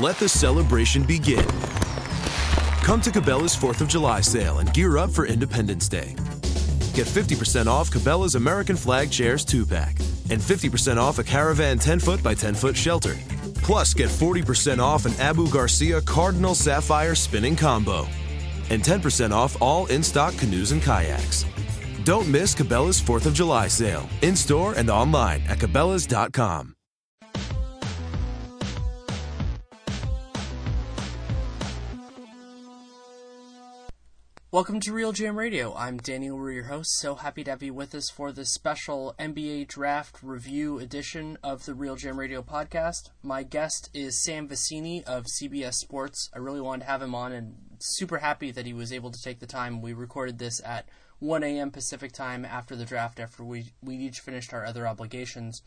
Let the celebration begin. Come to Cabela's 4th of July sale and gear up for Independence Day. Get 50% off Cabela's American Flag Chairs 2 pack and 50% off a Caravan 10 foot by 10 foot shelter. Plus, get 40% off an Abu Garcia Cardinal Sapphire spinning combo and 10% off all in stock canoes and kayaks. Don't miss Cabela's 4th of July sale in store and online at Cabela's.com. Welcome to RealGM Radio. I'm Danny Leroux, your host. So happy to have you with us for this special NBA Draft Review edition of the RealGM Radio podcast. My guest is Sam Vecenie of CBS Sports. I really wanted to have him on and super happy that he was able to take the time. We recorded this at 1 a.m. Pacific time after the draft, after we, we each finished our other obligations.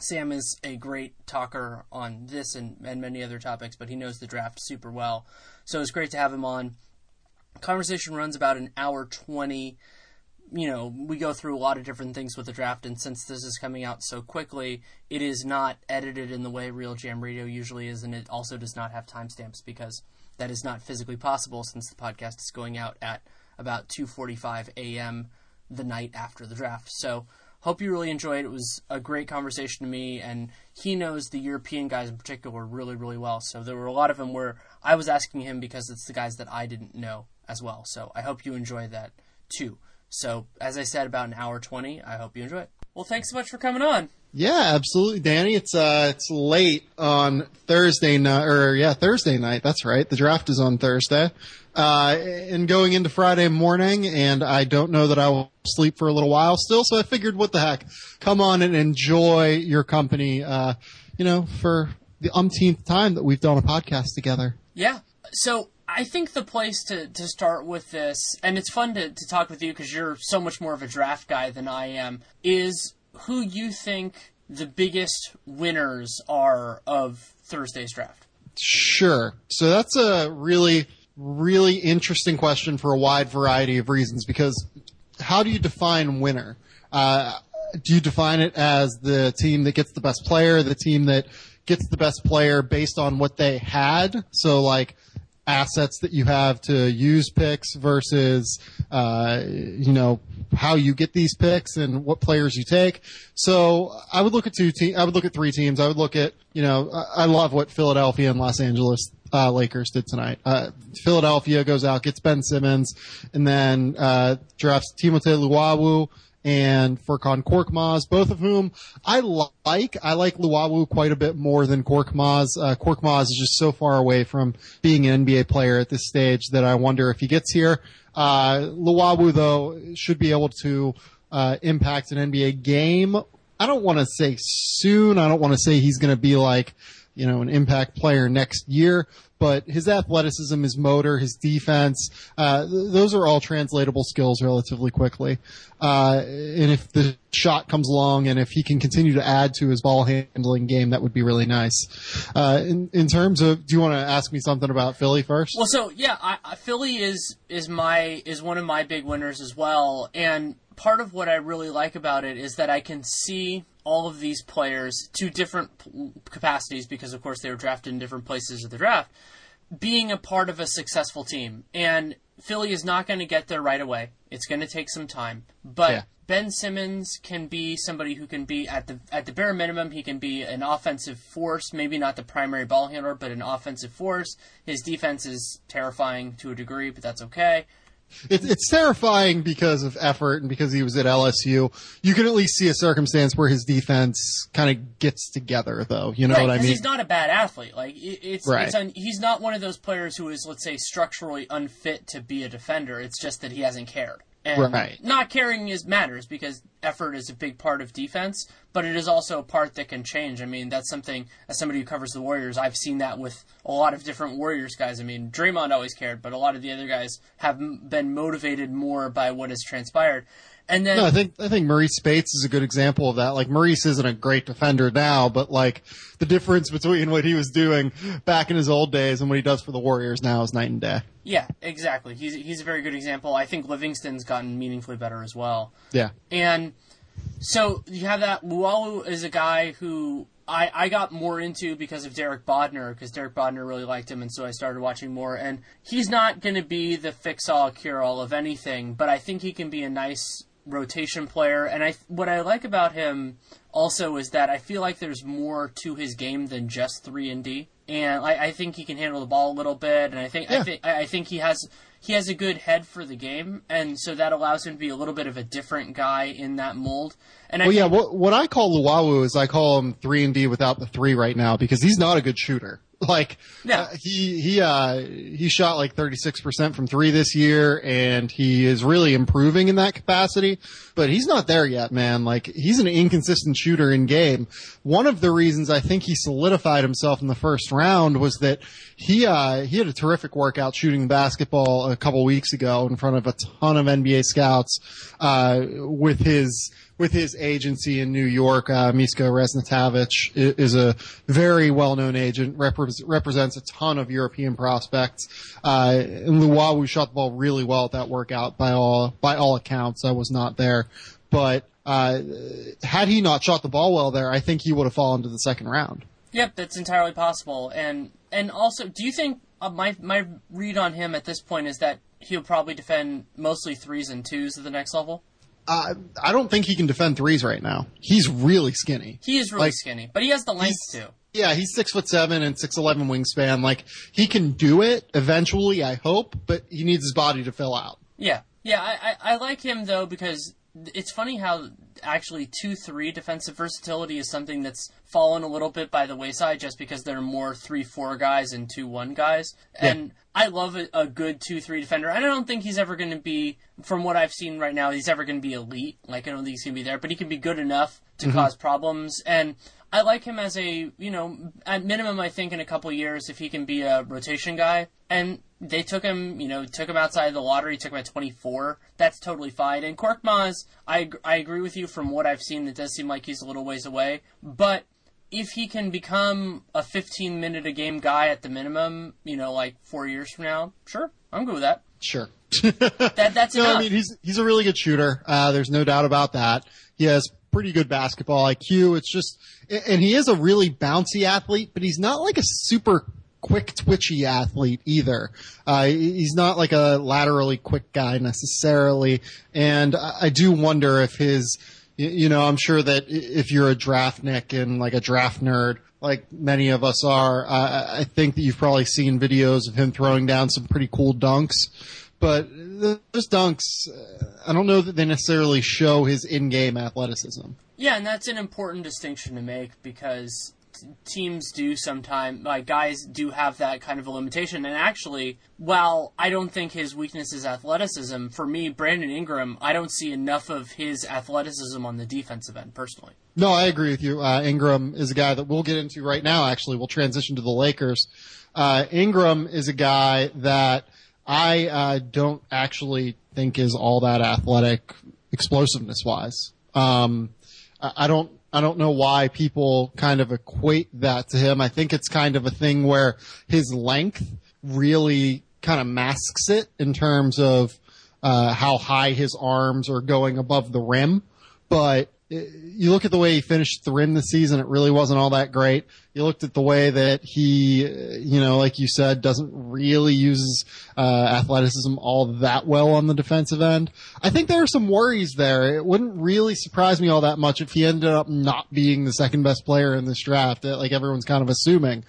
Sam is a great talker on this and, and many other topics, but he knows the draft super well. So it's great to have him on conversation runs about an hour 20 you know we go through a lot of different things with the draft and since this is coming out so quickly it is not edited in the way RealGM Radio usually is and it also does not have timestamps because that is not physically possible since the podcast is going out at about 2:45 a.m. the night after the draft so hope you really enjoyed it. It was a great conversation to me, and he knows the European guys in particular really, really well. So there were a lot of them where I was asking him because it's the guys that I didn't know as well. So I hope you enjoy that too. So as I said, about an hour twenty. I hope you enjoy it. Well, thanks so much for coming on. Yeah, absolutely, Danny. It's uh, it's late on Thursday night, or yeah, Thursday night. That's right. The draft is on Thursday, uh, and going into Friday morning, and I don't know that I will sleep for a little while still. So I figured, what the heck, come on and enjoy your company. Uh, you know, for the umpteenth time that we've done a podcast together. Yeah. So I think the place to, to start with this, and it's fun to, to talk with you because you're so much more of a draft guy than I am, is who you think the biggest winners are of Thursday's draft. Sure. So that's a really, really interesting question for a wide variety of reasons because how do you define winner? Uh, do you define it as the team that gets the best player, the team that gets the best player based on what they had? So like assets that you have to use picks versus, uh, you know, how you get these picks and what players you take. So I would look at two teams. I would look at three teams. I would look at, you know, I I love what Philadelphia and Los Angeles uh, Lakers did tonight. Uh, Philadelphia goes out, gets Ben Simmons, and then uh, drafts Timothé Luwawu and Furkan Korkmaz, both of whom I like. I like Luwawu quite a bit more than Korkmaz. Uh, Korkmaz is just so far away from being an NBA player at this stage that I wonder if he gets here. Uh, Luwawu, though, should be able to uh, impact an NBA game. I don't want to say soon. I don't want to say he's going to be like, you know, an impact player next year, but his athleticism, his motor, his defense, uh, th- those are all translatable skills relatively quickly. Uh, and if the shot comes along and if he can continue to add to his ball handling game, that would be really nice. Uh, in, in terms of, do you want to ask me something about Philly first? Well, so yeah, I, I, Philly is is my is one of my big winners as well, and part of what I really like about it is that I can see all of these players to different p- capacities because, of course, they were drafted in different places of the draft. being a part of a successful team. And Philly is not going to get there right away. It's going to take some time. But Yeah. Ben Simmons can be somebody who can be at the at the bare minimum he can be an offensive force, maybe not the primary ball handler, but an offensive force. His defense is terrifying to a degree, but that's okay. It's, it's terrifying because of effort and because he was at LSU. You can at least see a circumstance where his defense kind of gets together, though. You know right, what I mean? he's not a bad athlete. Like it, it's, Right. it's un, he's not one of those players who is, let's say, structurally unfit to be a defender. It's just that he hasn't cared. And Right. not caring is matters because effort is a big part of defense, but it is also a part that can change. I mean, that's something as somebody who covers the Warriors, I've seen that with a lot of different Warriors guys. I mean, Draymond always cared, but a lot of the other guys have been motivated more by what has transpired. And then No, I think I think Marreese Speights is a good example of that. Like Marreese isn't a great defender now, but like the difference between what he was doing back in his old days and what he does for the Warriors now is night and day. yeah, exactly. He's he's a very good example. I think Livingston's gotten meaningfully better as well. Yeah. And so you have that. Luwawu is a guy who I, I got more into because of Derek Bodner, because Derek Bodner really liked him, and so I started watching more. And he's not going to be the fix all cure all of anything, but I think he can be a nice rotation player. And I what I like about him also is that I feel like there's more to his game than just three and D. And I, I think he can handle the ball a little bit, and I think I Yeah. think I I think he has he has a good head for the game, and so that allows him to be a little bit of a different guy in that mold. And I Well, yeah. think- What what I call Luwawu is I call him three and D without the three right now because he's not a good shooter. Like Yeah. uh, he he uh he shot like 36% from 3 this year and he is really improving in that capacity, but he's not there yet, man. Like he's an inconsistent shooter in game. One of the reasons I think he solidified himself in the first round was that he uh he had a terrific workout shooting basketball a couple weeks ago in front of a ton of NBA scouts uh with his with his agency in New York, uh, Misko Raznatovic is a very well-known agent, repre- represents a ton of European prospects. Uh, and Luwawu shot the ball really well at that workout by all, by all accounts. I was not there, but, uh, had he not shot the ball well there, I think he would have fallen to the second round. Yep, that's entirely possible. And and also, do you think uh, my my read on him at this point is that he'll probably defend mostly threes and twos at the next level? Uh, I don't think he can defend threes right now. He's really skinny. He is really Like, skinny, but he has the length too. Yeah, he's six foot seven and six eleven wingspan. Like he can do it eventually, I hope, but he needs his body to fill out. Yeah, yeah. I, I, I like him though because it's funny how actually two three defensive versatility is something that's fallen a little bit by the wayside just because there are more three four guys and two one guys. And I love a, a good two three defender. I don't think he's ever going to be, from what I've seen right now, he's ever going to be elite. Like I don't think he's going to be there, but he can be good enough to mm-hmm. cause problems and. I like him as a, you know, at minimum, I think in a couple years, if he can be a rotation guy. And they took him, you know, took him outside the lottery, took him at 24. That's totally fine. And Korkmaz, I, I agree with you from what I've seen. It does seem like he's a little ways away. But if he can become a 15 minute a game guy at the minimum, you know, like four years from now, sure, I'm good with that. Sure. That that's No, enough. I mean he's he's a really good shooter. Uh, there's no doubt about that. He has pretty good basketball IQ. It's just, and he is a really bouncy athlete, but he's not like a super quick twitchy athlete either. Uh, he's not like a laterally quick guy necessarily. And I, do wonder if his, you know, I'm sure that if you're a draftnik and like a draft nerd, like many of us are, I think that you've probably seen videos of him throwing down some pretty cool dunks but those dunks, uh, I don't know that they necessarily show his in-game athleticism. Yeah, and that's an important distinction to make because teams do sometimes, like guys do have that kind of a limitation. And actually, while I don't think his weakness is athleticism, for me, Brandon Ingram, I don't see enough of his athleticism on the defensive end personally. No, I agree with you. Uh, Ingram is a guy that we'll get into right now. Actually, we'll transition to the Lakers. Uh, Ingram is a guy that I uh, don't actually think is all that athletic, explosiveness wise. Um, I I don't. I don't know why people kind of equate that to him. I think it's kind of a thing where his length really kind of masks it in terms of uh, how high his arms are going above the rim. But you look at the way he finished the rim this season, it really wasn't all that great. You looked at the way that he, you know, like you said, doesn't really use uh, athleticism all that well on the defensive end. I think there are some worries there. It wouldn't really surprise me all that much if he ended up not being the second best player in this draft, like everyone's kind of assuming.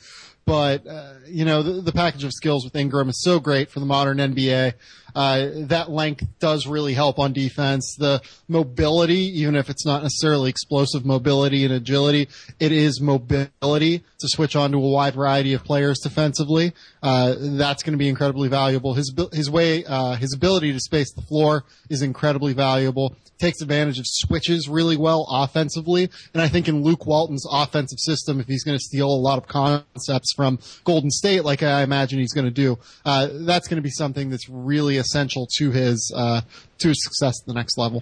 But uh, you know, the, the package of skills with Ingram is so great for the modern NBA. Uh, that length does really help on defense. The mobility, even if it's not necessarily explosive mobility and agility, it is mobility to switch on to a wide variety of players defensively. Uh, that's going to be incredibly valuable. His his way, uh, his ability to space the floor is incredibly valuable. Takes advantage of switches really well offensively, and I think in Luke Walton's offensive system, if he's going to steal a lot of concepts from Golden State, like I imagine he's going to do, uh, that's going to be something that's really essential to his uh, to his success at the next level.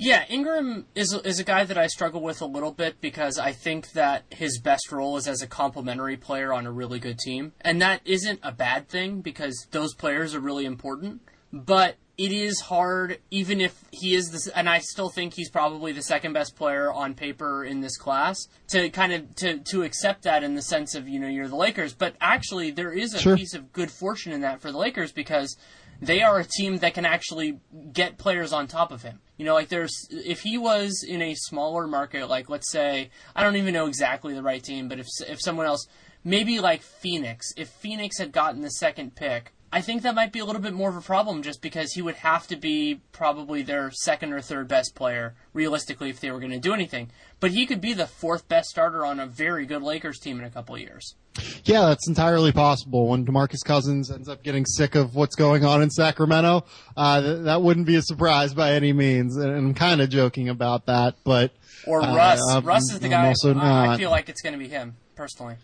Yeah, Ingram is is a guy that I struggle with a little bit because I think that his best role is as a complementary player on a really good team, and that isn't a bad thing because those players are really important. But it is hard, even if he is this, and I still think he's probably the second best player on paper in this class. To kind of to to accept that in the sense of you know you're the Lakers, but actually there is a Sure. piece of good fortune in that for the Lakers because they are a team that can actually get players on top of him. You know, like there's if he was in a smaller market, like let's say I don't even know exactly the right team, but if if someone else, maybe like Phoenix, if Phoenix had gotten the second pick, I think that might be a little bit more of a problem just because he would have to be probably their second or third best player realistically if they were going to do anything. But he could be the fourth best starter on a very good Lakers team in a couple of years. Yeah, that's entirely possible. When DeMarcus Cousins ends up getting sick of what's going on in Sacramento, uh, th- that wouldn't be a surprise by any means. And I'm kind of joking about that, but Or uh, Russ. I'm- Russ is the guy. I feel like it's going to be him personally.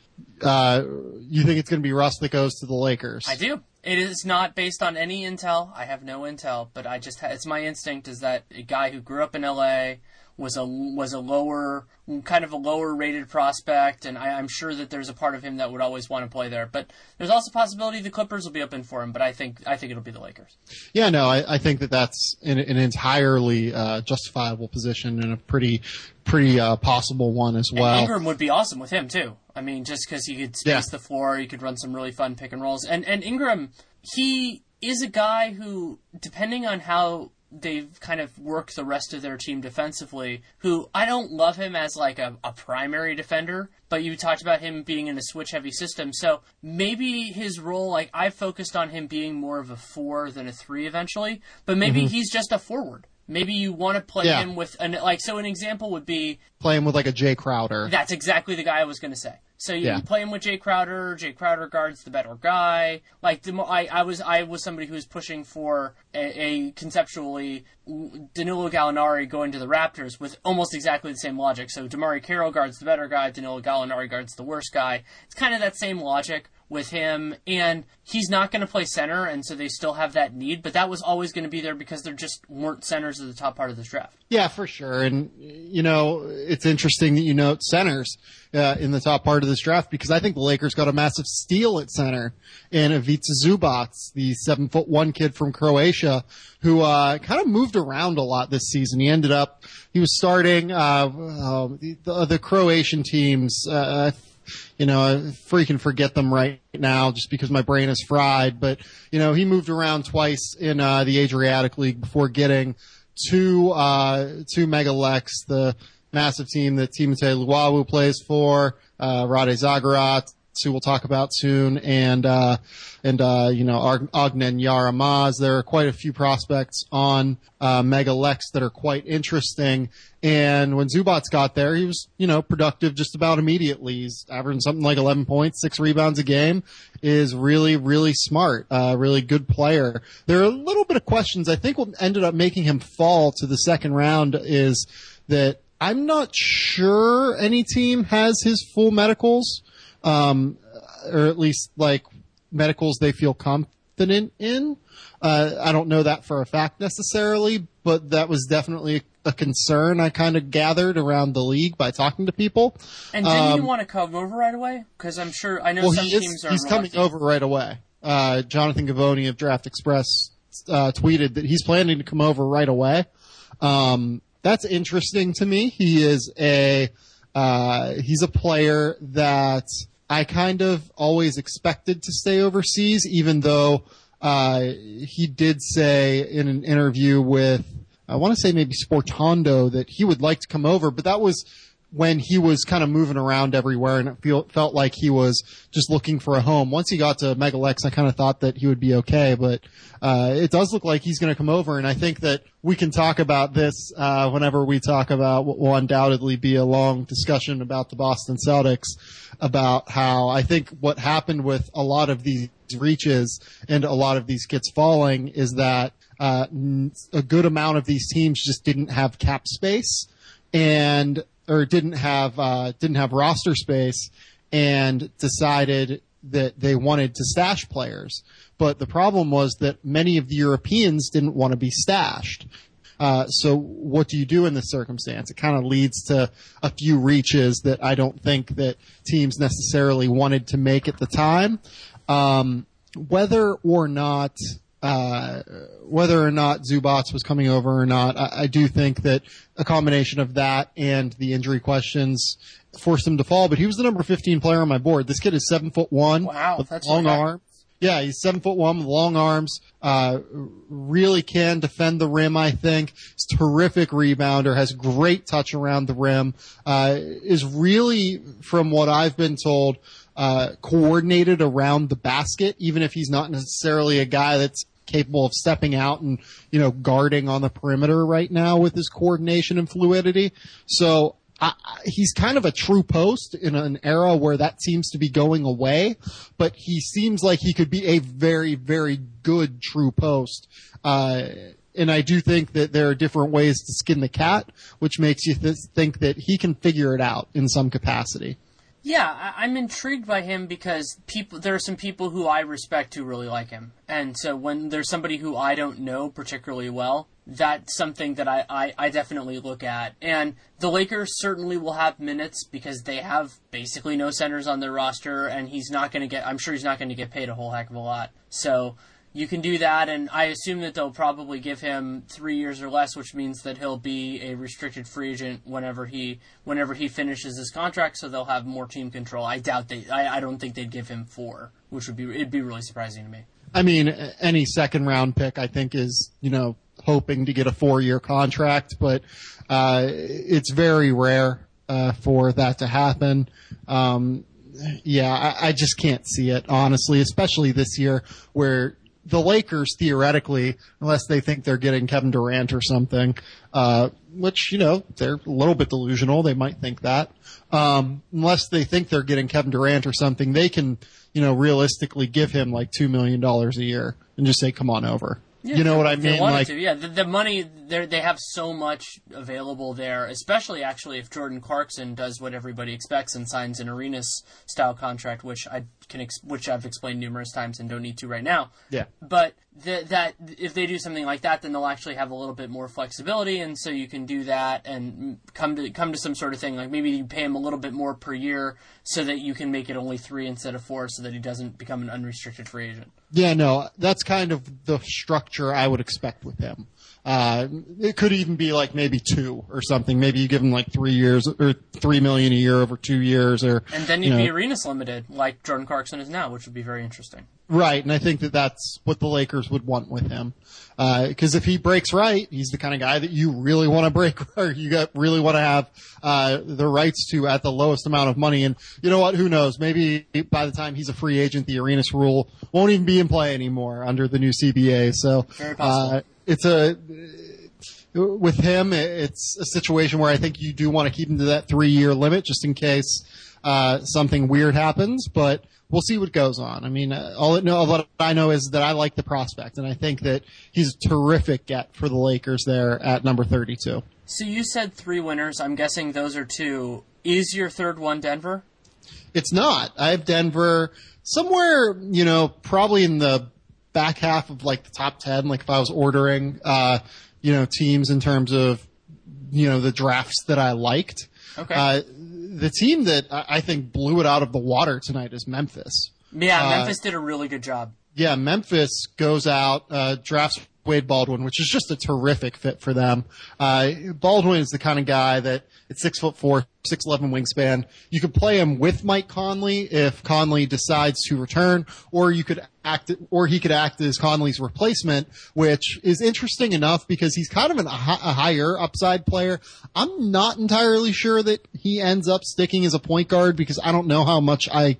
uh, you think it's going to be Russ that goes to the Lakers? I do. It is not based on any intel. I have no intel, but I just it's my instinct is that a guy who grew up in L.A. was a was a lower kind of a lower rated prospect, and I, I'm sure that there's a part of him that would always want to play there. But there's also a possibility the Clippers will be open for him. But I think I think it'll be the Lakers. Yeah, no, I, I think that that's an, an entirely uh, justifiable position and a pretty, pretty uh, possible one as And well. Ingram would be awesome with him too. I mean, just because he could space Yeah. the floor, he could run some really fun pick and rolls. And and Ingram, he is a guy who, depending on how they've kind of worked the rest of their team defensively, who I don't love him as like a, a primary defender, but you talked about him being in a switch heavy system. So maybe his role, like I focused on him being more of a four than a three eventually, but maybe mm-hmm. he's just a forward. Maybe you want to play. Yeah. him with an like so an example would be Playing with like a Jae Crowder. that's exactly the guy I was going to say. So you, Yeah. you play him with Jae Crowder. Jae Crowder guards the better guy. Like the, I, I was, I was somebody who was pushing for a, a conceptually Danilo Gallinari going to the Raptors with almost exactly the same logic. So DeMarre Carroll guards the better guy. Danilo Gallinari guards the worst guy. It's kind of that same logic with him, and he's not going to play center, and so they still have that need. But that was always going to be there because there just weren't centers at the top part of this draft. Yeah, for sure. And, you know, it's interesting that you note centers uh, in the top part of this draft because I think the Lakers got a massive steal at center in Ivica Zubac, the seven foot one kid from Croatia who uh, kind of moved around a lot this season. He ended up, he was starting uh, uh, the, the Croatian teams. You know, I freaking forget them right now just because my brain is fried. But, you know, he moved around twice in uh, the Adriatic League before getting to, uh, to Mega Leks, the massive team that Timothé Luwawu plays for, uh, Rade Zagorac, who we'll talk about soon, and, uh, and, uh, you know, Ognjen Jaramaz. There are quite a few prospects on, uh, Mega Leks that are quite interesting. And when Zubac got there, he was, you know, productive just about immediately. He's averaging something like 11 points, six rebounds a game, is really, really smart, uh, really good player. There are a little bit of questions. I think what ended up making him fall to the second round is that I'm not sure any team has his full medicals, um, or at least like medicals they feel confident in. Uh, I don't know that for a fact necessarily, but that was definitely a concern I kind of gathered around the league by talking to people. And didn't you Um, want to come over right away? Because I'm sure I know Well, some is, teams are. he's coming over right away. Uh, Jonathan Givony of Draft Express uh, tweeted that he's planning to come over right away. Um, that's interesting to me. He is a uh, he's a player that I kind of always expected to stay overseas, even though uh, he did say in an interview with I want to say maybe Sportando that he would like to come over, but that was when he was kind of moving around everywhere and it feel, felt like he was just looking for a home. Once he got to Mega Leks, I kind of thought that he would be okay, but uh, it does look like he's going to come over, and I think that we can talk about this uh, whenever we talk about what will undoubtedly be a long discussion about the Boston Celtics, about how I think what happened with a lot of these reaches and a lot of these kids falling is that uh, a good amount of these teams just didn't have cap space and or didn't have uh, didn't have roster space and decided that they wanted to stash players. But the problem was that many of the Europeans didn't want to be stashed. Uh, so what do you do in this circumstance? It kind of leads to a few reaches that I don't think that teams necessarily wanted to make at the time. Um, whether or not uh, whether or not Zubac was coming over or not, I, I, do think that a combination of that and the injury questions forced him to fall. But he was the number 15 player on my board. This kid is seven foot one wow, with that's long arms. Yeah, he's seven foot one with long arms. Uh, really can defend the rim. I think he's terrific rebounder. Has great touch around the rim. Uh, is really, from what I've been told, uh, coordinated around the basket. Even if he's not necessarily a guy that's capable of stepping out and you know guarding on the perimeter right now with his coordination and fluidity. So I, he's kind of a true post in an era where that seems to be going away, but he seems like he could be a very, very good true post. Uh, and I do think that there are different ways to skin the cat, which makes you th- think that he can figure it out in some capacity. Yeah, I- I'm intrigued by him because people there are some people who I respect who really like him, and so when there's somebody who I don't know particularly well, that's something that I, I, I definitely look at. And the Lakers certainly will have minutes because they have basically no centers on their roster, and he's not going to get. I'm sure he's not going to get paid a whole heck of a lot. So you can do that, and I assume that they'll probably give him three years or less, which means that he'll be a restricted free agent whenever he whenever he finishes his contract. So they'll have more team control. I doubt they. I, I don't think they'd give him four, which would be it'd be really surprising to me. I mean, any second round pick, I think, is you know hoping to get a four year contract, but uh, it's very rare uh, for that to happen. Um, yeah, I, I just can't see it honestly, especially this year where the Lakers theoretically, unless they think they're getting Kevin Durant or something, uh, which you know they're a little bit delusional. They might think that. Um, unless they think they're getting Kevin Durant or something, they can you know realistically give him like two million dollars a year and just say, "Come on over." Yeah, you know what I they mean? wanted Like, to, yeah, the, the money they they have so much available there, especially actually if Jordan Clarkson does what everybody expects and signs an Arenas style contract, which I can ex- which I've explained numerous times and don't need to right now. yeah. But th- that if they do something like that, then they'll actually have a little bit more flexibility, and so you can do that and come to come to some sort of thing. Like maybe you pay him a little bit more per year, so that you can make it only three instead of four, so that he doesn't become an unrestricted free agent. Yeah, no, that's kind of the structure I would expect with him. Uh, it could even be like maybe two or something. Maybe you give him like three years or three million a year over two years or. And then you you'd know, be Arenas limited, like Jordan Clarkson is now, which would be very interesting. Right, and I think that that's what the Lakers would want with him. Because if he breaks right, he's the kind of guy that you really want to break, or you got really want to have uh, the rights to at the lowest amount of money. And you know what? Who knows? Maybe by the time he's a free agent, the Arenas rule won't even be in play anymore under the new CBA. So uh, it's a with him, it's a situation where I think you do want to keep him to that three year limit just in case uh, something weird happens. But we'll see what goes on. I mean, uh, all, it, no, all that I know is that I like the prospect, and I think that he's a terrific get for the Lakers there at number 32. So you said three winners. I'm guessing those are two. Is your third one Denver? It's not. I have Denver somewhere, you know, probably in the back half of like the top 10, like if I was ordering, uh, you know, teams in terms of, you know, the drafts that I liked. Okay. Uh, the team that I think blew it out of the water tonight is Memphis. Yeah, Uh, Memphis did a really good job. Yeah, Memphis goes out, uh, drafts Wade Baldwin, which is just a terrific fit for them. Uh, Baldwin is the kind of guy that it's six foot four, six eleven wingspan. You could play him with Mike Conley if Conley decides to return, or you could act, or he could act as Conley's replacement, which is interesting enough because he's kind of an, a higher upside player. I'm not entirely sure that he ends up sticking as a point guard because I don't know how much I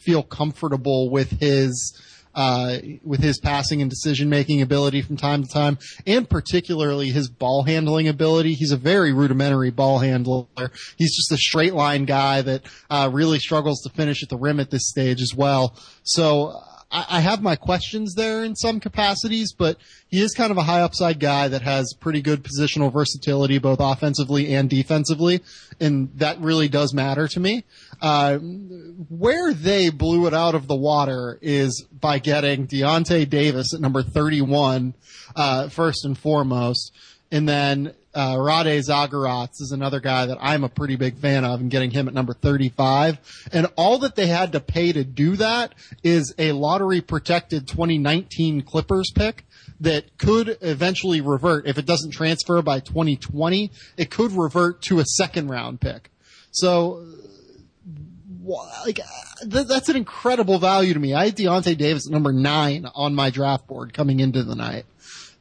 feel comfortable with his uh, with his passing and decision making ability from time to time, and particularly his ball handling ability. He's a very rudimentary ball handler. He's just a straight line guy that uh, really struggles to finish at the rim at this stage as well. So I, I have my questions there in some capacities, but he is kind of a high upside guy that has pretty good positional versatility, both offensively and defensively, and that really does matter to me. Uh, where they blew it out of the water is by getting Deyonta Davis at number 31, uh, first and foremost, and then uh, Rade Zagorac is another guy that I'm a pretty big fan of and getting him at number 35. And all that they had to pay to do that is a lottery protected 2019 Clippers pick that could eventually revert. If it doesn't transfer by 2020, it could revert to a second round pick. So, like, th- that's an incredible value to me. I had Deyonta Davis number nine on my draft board coming into the night.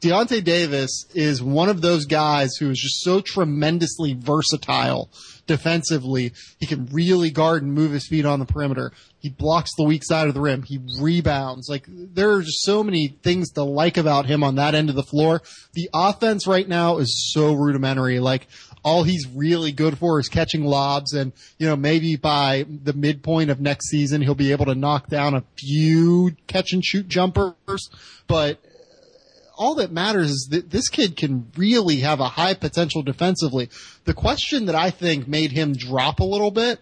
Deyonta Davis is one of those guys who is just so tremendously versatile defensively. He can really guard and move his feet on the perimeter. He blocks the weak side of the rim. He rebounds. Like there are just so many things to like about him on that end of the floor. The offense right now is so rudimentary. Like all he's really good for is catching lobs and, you know, maybe by the midpoint of next season, he'll be able to knock down a few catch and shoot jumpers, but all that matters is that this kid can really have a high potential defensively. The question that I think made him drop a little bit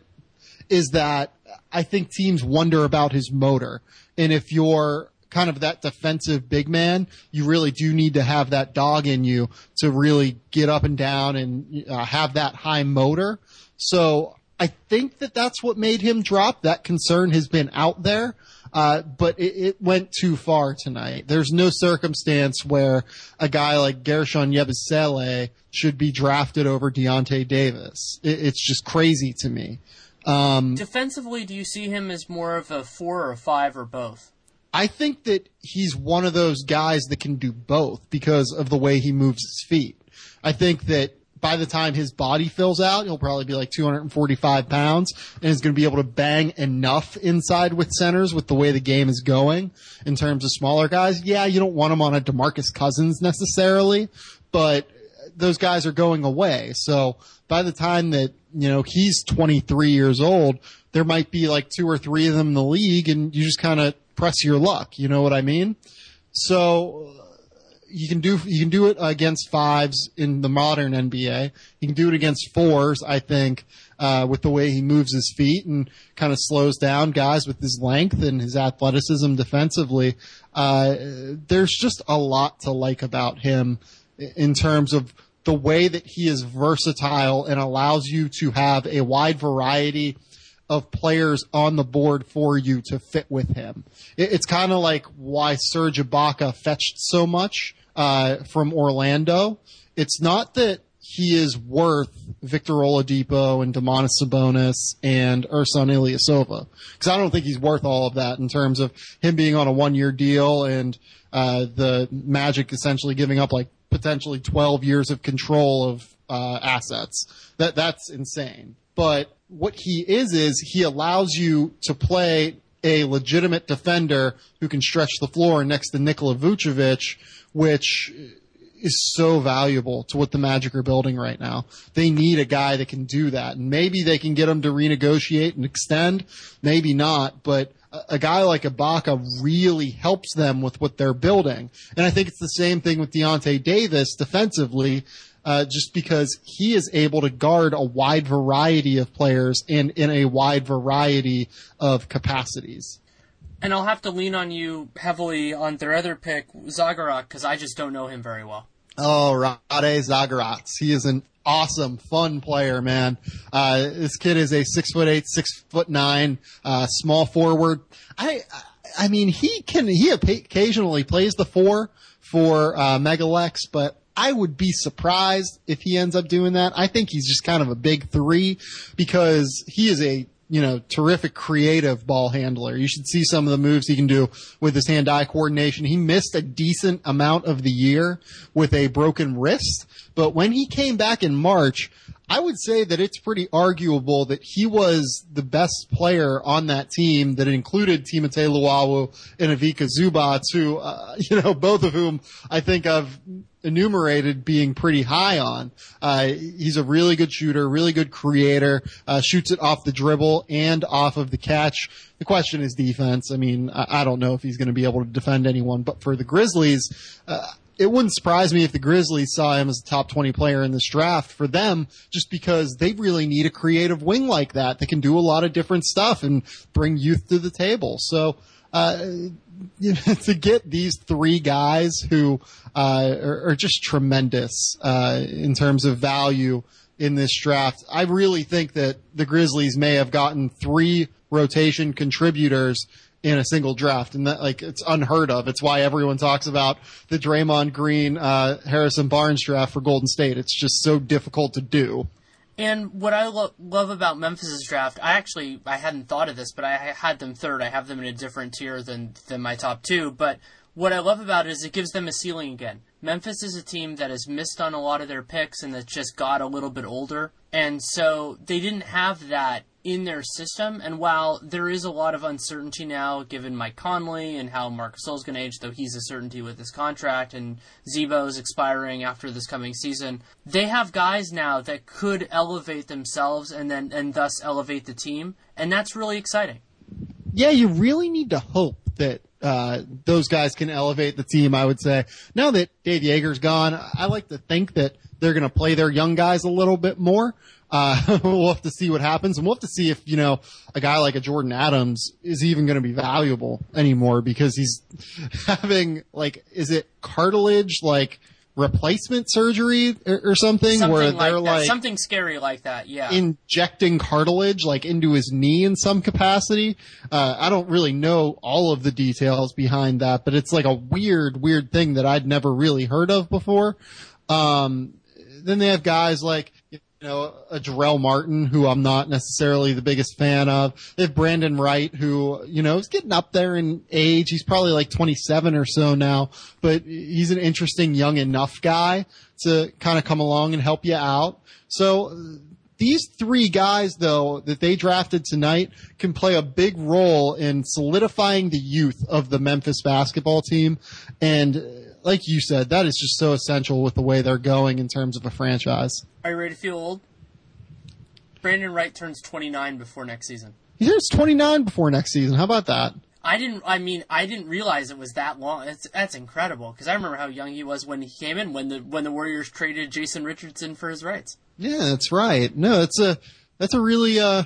is that I think teams wonder about his motor. And if you're kind of that defensive big man, you really do need to have that dog in you to really get up and down and uh, have that high motor. So I think that that's what made him drop. That concern has been out there. Uh, but it, it, went too far tonight. There's no circumstance where a guy like Guerschon Yabusele should be drafted over Deyonta Davis. It, it's just crazy to me. Um, Defensively, do you see him as more of a four or a five or both? I think that he's one of those guys that can do both because of the way he moves his feet. I think that by the time his body fills out, he'll probably be like 245 pounds and is going to be able to bang enough inside with centers with the way the game is going in terms of smaller guys. Yeah, you don't want him on a DeMarcus Cousins necessarily, but those guys are going away. So by the time that, you know, he's 23 years old, there might be like two or three of them in the league and you just kind of press your luck. You know what I mean? So you can do you can do it against fives in the modern NBA. You can do it against fours, I think, uh, with the way he moves his feet and kind of slows down guys with his length and his athleticism defensively. Uh, there's just a lot to like about him in terms of the way that he is versatile and allows you to have a wide variety of players on the board for you to fit with him. it's kind of like why Serge Ibaka fetched so much uh, from Orlando. It's not that he is worth Victor Oladipo and Domantas Sabonis and Ersan Ilyasova because I don't think he's worth all of that in terms of him being on a one-year deal and uh, the Magic essentially giving up like potentially 12 years of control of uh, assets. That that's insane. But what he is is he allows you to play a legitimate defender who can stretch the floor next to Nikola Vucevic which is so valuable to what the Magic are building right now. They need a guy that can do that. And maybe they can get him to renegotiate and extend, maybe not, but a, guy like Ibaka really helps them with what they're building. And I think it's the same thing with Deyonta Davis defensively. Uh, just because he is able to guard a wide variety of players and in a wide variety of capacities and I'll have to lean on you heavily on their other pick, Zagorac, because I just don't know him very well. Oh, Rade Zagorac. He is an awesome, fun player, man. Uh, this kid is a six foot eight, six foot nine, uh, small forward. I, I mean, he can, he occasionally plays the four for, uh, Mega Leks, but I would be surprised if he ends up doing that. I think he's just kind of a big three because he is a you know, terrific creative ball handler. You should see some of the moves he can do with his hand-eye coordination. He missed a decent amount of the year with a broken wrist, but when he came back in March, I would say that it's pretty arguable that he was the best player on that team that included Timothé Luwawu and Ivica Zubac, who, uh, you know, both of whom I think I've enumerated being pretty high on. Uh, he's a really good shooter, really good creator, uh, shoots it off the dribble and off of the catch. The question is defense. I mean, I, I don't know if he's going to be able to defend anyone, but for the Grizzlies, uh, it wouldn't surprise me if the Grizzlies saw him as a top 20 player in this draft for them, just because they really need a creative wing like that that can do a lot of different stuff and bring youth to the table. So, uh, to get these three guys who uh, are, are, just tremendous uh, in terms of value in this draft, I really think that the Grizzlies may have gotten three rotation contributors in a single draft, and that like it's unheard of. It's why everyone talks about the Draymond Green, uh, Harrison Barnes draft for Golden State. It's just so difficult to do. And what I lo- love about Memphis's draft, I actually I hadn't thought of this, but I had them third. I have them in a different tier than than my top two. But what I love about it is it gives them a ceiling again. Memphis is a team that has missed on a lot of their picks and that's just got a little bit older. And so they didn't have that in their system. And while there is a lot of uncertainty now, given Mike Conley and how Marc Gasol's going to age, though he's a certainty with his contract and is expiring after this coming season, they have guys now that could elevate themselves and then and thus elevate the team, and that's really exciting. Yeah, you really need to hope that uh, those guys can elevate the team, I would say. Now that Dave Joerger's gone, I like to think that they're going to play their young guys a little bit more. Uh, we'll have to see what happens and we'll have to see if, you know, a guy like a Jordan Adams is even going to be valuable anymore because he's having like, is it cartilage, like, replacement surgery or, or something, something, where like they're that. like something scary like that. Yeah, injecting cartilage like into his knee in some capacity. Uh, I don't really know all of the details behind that, but it's like a weird, weird thing that I'd never really heard of before. Um, then they have guys like you know, a Jarell Martin, who I'm not necessarily the biggest fan of. They have Brandan Wright, who, you know, is getting up there in age. He's probably like 27 or so now, but he's an interesting young enough guy to kind of come along and help you out. So these three guys, though, that they drafted tonight can play a big role in solidifying the youth of the Memphis basketball team. And like you said, that is just so essential with the way they're going in terms of a franchise. Are you ready to feel old? Brandan Wright turns 29 before next season. He turns 29 before next season. How about that? I didn't. I mean, I didn't realize it was that long. That's that's incredible because I remember how young he was when he came in when the when the Warriors traded Jason Richardson for his rights. Yeah, that's right. No, it's a that's a really uh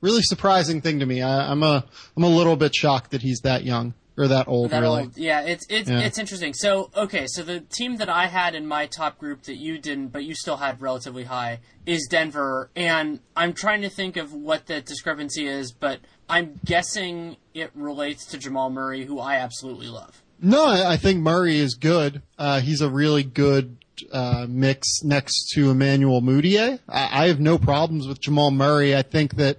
really surprising thing to me. I, I'm a I'm a little bit shocked that he's that young or that old that really. Old. Yeah, it's it's yeah. it's interesting. So okay, so the team that I had in my top group that you didn't, but you still had relatively high, is Denver, and I'm trying to think of what the discrepancy is, but I'm guessing it relates to Jamal Murray, who I absolutely love. No, I, I think Murray is good. Uh, he's a really good uh, mix next to Emmanuel Mudiay. I, I, have no problems with Jamal Murray. I think that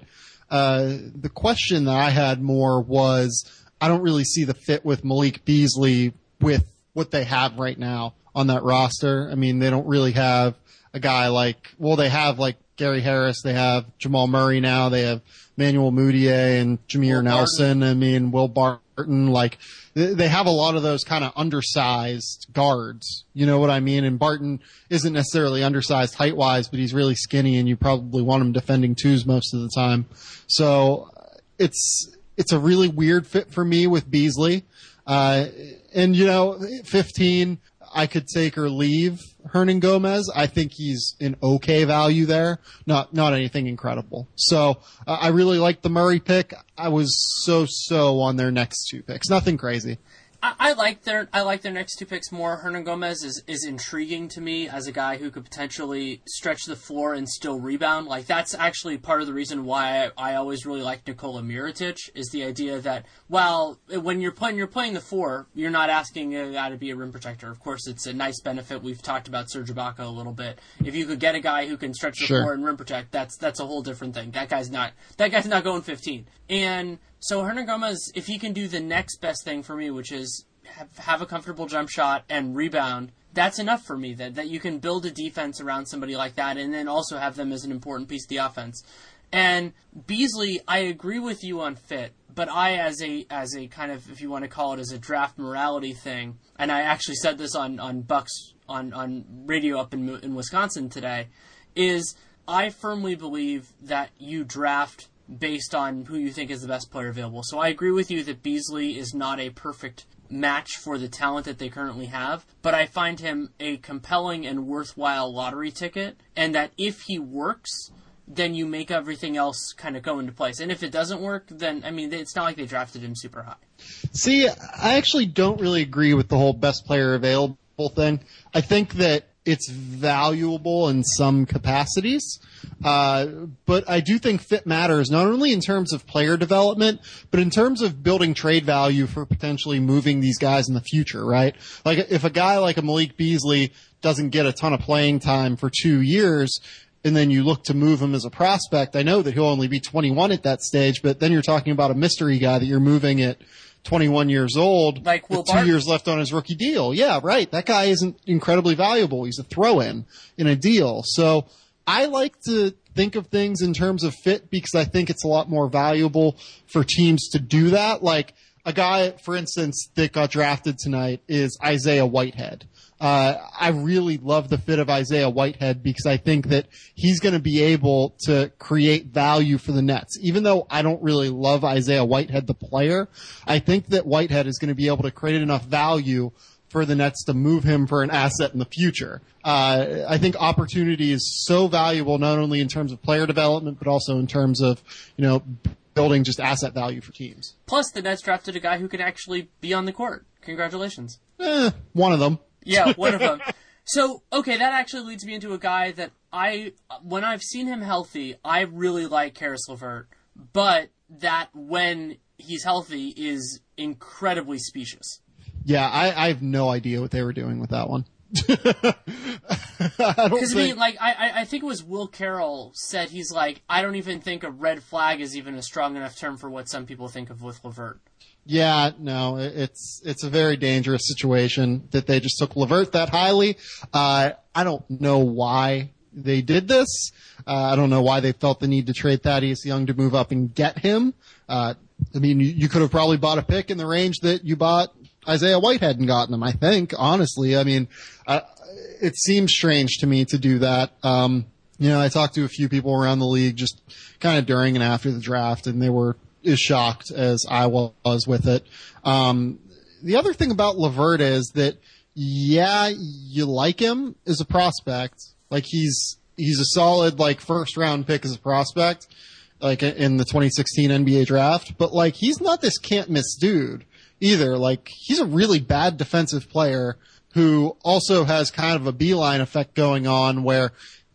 uh, the question that I had more was I don't really see the fit with Malik Beasley with what they have right now on that roster. I mean, they don't really have a guy like, well, they have like Gary Harris, they have Jamal Murray now, they have Manuel Mudiay and Jameer Will Nelson. Barton. I mean, Will Barton, like they have a lot of those kind of undersized guards. You know what I mean? And Barton isn't necessarily undersized height wise, but he's really skinny and you probably want him defending twos most of the time. So it's, it's a really weird fit for me with Beasley. Uh, and you know, 15, I could take or leave Hernangomez. I think he's an okay value there, not not anything incredible. So uh, I really like the Murray pick. I was so so on their next two picks. Nothing crazy. I, I like their I like their next two picks more. Hernangomez is is intriguing to me as a guy who could potentially stretch the floor and still rebound. Like that's actually part of the reason why I, I always really like Nikola Mirotic is the idea that well when you're playing you're playing the four, you're not asking a guy to be a rim protector. Of course, it's a nice benefit. We've talked about Serge Ibaka a little bit. If you could get a guy who can stretch the Sure. floor and rim protect, that's that's a whole different thing. That guy's not that guy's not going 15. And so Hernangomez, if he can do the next best thing for me, which is have, have a comfortable jump shot and rebound, that's enough for me. That that you can build a defense around somebody like that, and then also have them as an important piece of the offense. And Beasley, I agree with you on fit, but I, as a as a kind of, if you want to call it as a draft morality thing, and I actually said this on on Bucks on on radio up in in Wisconsin today, is I firmly believe that you draft based on who you think is the best player available. So I agree with you that Beasley is not a perfect match for the talent that they currently have, but I find him a compelling and worthwhile lottery ticket, and that if he works, then you make everything else kind of go into place. And if it doesn't work, then I mean, it's not like they drafted him super high. See, I actually don't really agree with the whole best player available thing. I think that it's valuable in some capacities, uh, but I do think fit matters not only in terms of player development, but in terms of building trade value for potentially moving these guys in the future, right? Like if a guy like a Malik Beasley doesn't get a ton of playing time for two years, and then you look to move him as a prospect, I know that he'll only be 21 at that stage, but then you're talking about a mystery guy that you're moving at 21 years old, Like Will with two years left on his rookie deal. Yeah, right. That guy isn't incredibly valuable. He's a throw-in in a deal. So I like to think of things in terms of fit because I think it's a lot more valuable for teams to do that. Like a guy, for instance, that got drafted tonight is Isaiah Whitehead. Uh, I really love the fit of Isaiah Whitehead because I think that he's going to be able to create value for the Nets. Even though I don't really love Isaiah Whitehead, the player, I think that Whitehead is going to be able to create enough value for the Nets to move him for an asset in the future. Uh, I think opportunity is so valuable not only in terms of player development, but also in terms of, you know, building just asset value for teams. Plus, the Nets drafted a guy who can actually be on the court. Congratulations. Eh, one of them. Yeah, one of them. So, okay, that actually leads me into a guy that I, when I've seen him healthy, I really like Caris LeVert, but that when he's healthy is incredibly specious. Yeah, I, I have no idea what they were doing with that one. I don't Because I mean, like, I, I- I think it was Will Carroll said he's like, I don't even think a red flag is even a strong enough term for what some people think of with Levert. Yeah, no, it's it's a very dangerous situation that they just took Levert that highly. Uh, I don't know why they did this. Uh, I don't know why they felt the need to trade Thaddeus Young to move up and get him. Uh, I mean, you, you could have probably bought a pick in the range that you bought Isaiah Whitehead and gotten him. I think, honestly, I mean, uh, it seems strange to me to do that. Um, you know, I talked to a few people around the league just kind of during and after the draft, and they were as shocked as I was with it. Um, the other thing about LeVert is that, yeah, you like him as a prospect. Like he's he's a solid like first round pick as a prospect, like in the 2016 NBA draft. But like he's not this can't miss dude either. Like he's a really bad defensive player who also has kind of a Beilein effect going on where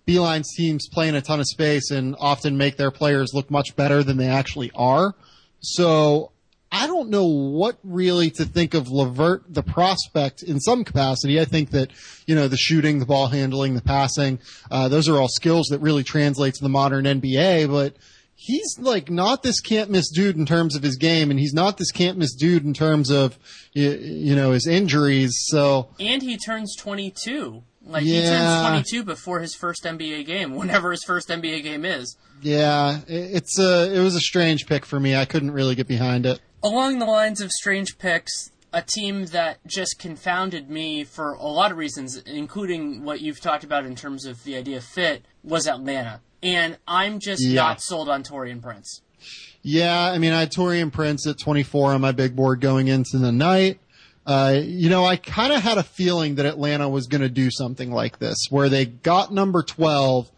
Beilein's teams play in a ton of space and often make their players look much better than they actually are. So I don't know what really to think of Levert, the prospect, in some capacity. I think that, you know, the shooting, the ball handling, the passing, uh, those are all skills that really translate to the modern NBA, but he's like not this can't miss dude in terms of his game, and he's not this can't miss dude in terms of, you, you know, his injuries. So, And he turns 22. Like, he Yeah. turns 22 before his first NBA game, whenever his first NBA game is. yeah, it- it's a, it was a strange pick for me. I couldn't really get behind it. Along the lines of strange picks, a team that just confounded me for a lot of reasons, including what you've talked about in terms of the idea of fit, was Atlanta. And I'm just Yeah. not sold on Taurean Prince. Yeah, I mean, I had Taurean Prince at 24 on my big board going into the night. Uh, you know, I kind of had a feeling that Atlanta was going to do something like this, where they got number 12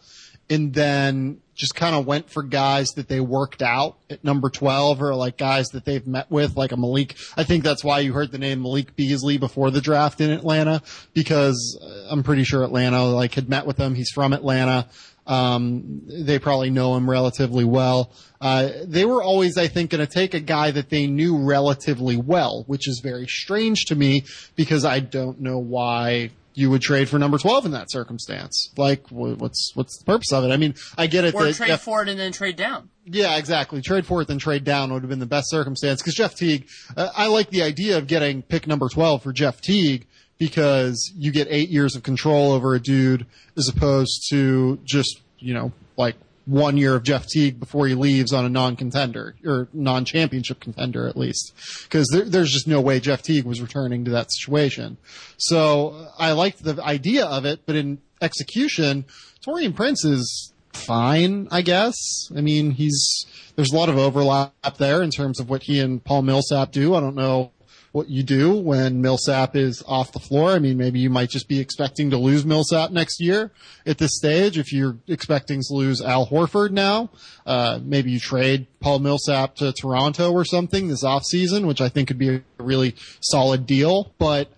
and then just kind of went for guys that they worked out at number 12 or like guys that they've met with, like a Malik. I think that's why you heard the name Malik Beasley before the draft in Atlanta because uh, I'm pretty sure Atlanta like had met with him. He's from Atlanta. Um, they probably know him relatively well. Uh, they were always, I think, going to take a guy that they knew relatively well, which is very strange to me because I don't know why you would trade for number 12 in that circumstance. Like, what's, what's the purpose of it? I mean, I get it. Or that trade Jeff, for it and then trade down. yeah, exactly. Trade for it then trade down would have been the best circumstance because Jeff Teague, uh, I like the idea of getting pick number 12 for Jeff Teague because you get eight years of control over a dude as opposed to just, you know, like one year of Jeff Teague before he leaves on a non-contender or non-championship contender at least, because there, there's just no way Jeff Teague was returning to that situation. So I liked the idea of it, but in execution, Taurean Prince is fine, I guess. I mean, he's there's a lot of overlap there in terms of what he and Paul Millsap do. I don't know what you do when Millsap is off the floor. I mean, maybe you might just be expecting to lose Millsap next year at this stage. If you're expecting to lose Al Horford now, uh, maybe you trade Paul Millsap to Toronto or something this offseason, which I think could be a really solid deal. But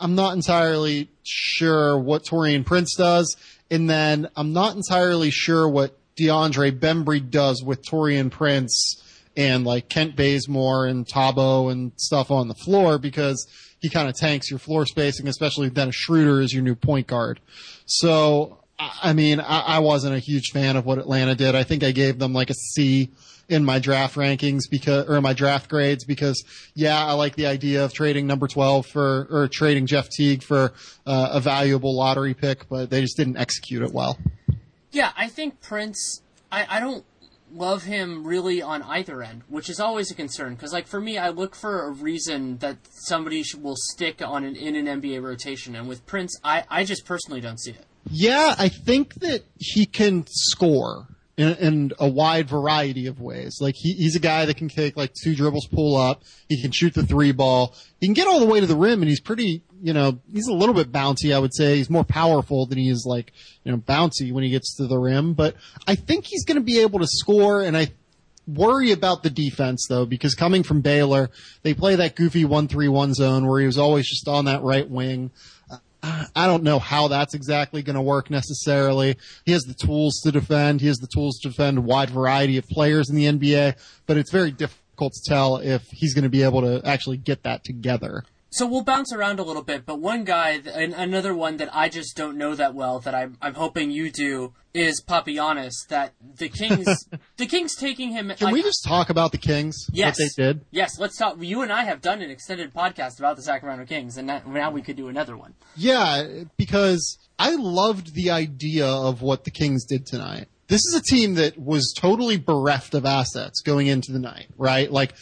I'm not entirely sure what Taurean Prince does. And then I'm not entirely sure what DeAndre Bembry does with Taurean Prince and like Kent Bazemore and Thabo and stuff on the floor because he kind of tanks your floor spacing, especially Dennis Schroeder is your new point guard. So, I mean, I, I wasn't a huge fan of what Atlanta did. I think I gave them like a C in my draft rankings because, or my draft grades because, yeah, I like the idea of trading number 12 for, or trading Jeff Teague for uh, a valuable lottery pick, but they just didn't execute it well. Yeah, I think Prince. I, I don't love him really on either end, which is always a concern. Because like for me, I look for a reason that somebody will stick on an in an NBA rotation, and with Prince, I I just personally don't see it. Yeah, I think that he can score in, in a wide variety of ways. Like he, he's a guy that can take like two dribbles, pull up. He can shoot the three ball. He can get all the way to the rim, and he's pretty. You know, he's a little bit bouncy. I would say he's more powerful than he is like you know bouncy when he gets to the rim. But I think he's going to be able to score, and I worry about the defense though, because coming from Baylor, they play that goofy one three one zone where he was always just on that right wing. I don't know how that's exactly going to work necessarily. He has the tools to defend. He has the tools to defend a wide variety of players in the NBA, but it's very difficult to tell if he's going to be able to actually get that together. So we'll bounce around a little bit, but one guy, and another one that I just don't know that well, that I'm, I'm hoping you do, is Papagiannis. That the Kings, the Kings taking him. Can like, we just talk about the Kings? Yes, What they did? Yes, let's talk. You and I have done an extended podcast about the Sacramento Kings, and that, now we could do another one. Yeah, because I loved the idea of what the Kings did tonight. This is a team that was totally bereft of assets going into the night, right? Like,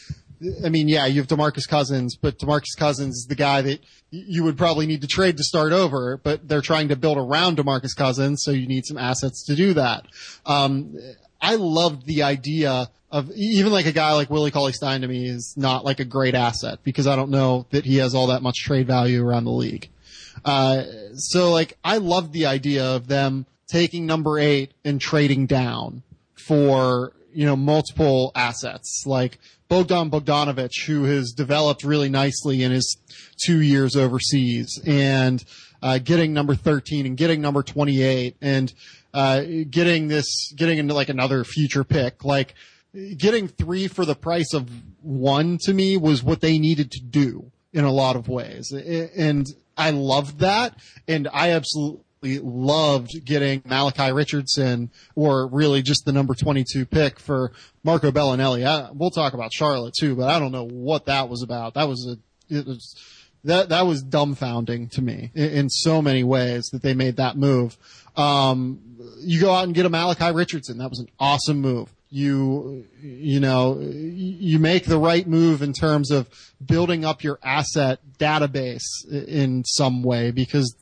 I mean, yeah, you have DeMarcus Cousins, but DeMarcus Cousins is the guy that you would probably need to trade to start over, but they're trying to build around DeMarcus Cousins, so you need some assets to do that. Um, I loved the idea of even like a guy like Willie Cauley Stein to me is not like a great asset because I don't know that he has all that much trade value around the league. Uh, so like I loved the idea of them taking number eight and trading down for, you know, multiple assets like Bogdan Bogdanovich, who has developed really nicely in his two years overseas and, uh, getting number 13 and getting number 28 and, uh, getting this, getting into like another future pick, like, getting three for the price of one to me was what they needed to do in a lot of ways. And I loved that. And I absolutely loved getting Malachi Richardson or really just the number 22 pick for Marco Belinelli. I, we'll talk about Charlotte too, but I don't know what that was about. That was a, it was, that, that was dumbfounding to me in, in so many ways that they made that move. Um, you go out and get a Malachi Richardson. That was an awesome move. You, you know, you make the right move in terms of building up your asset database in some way because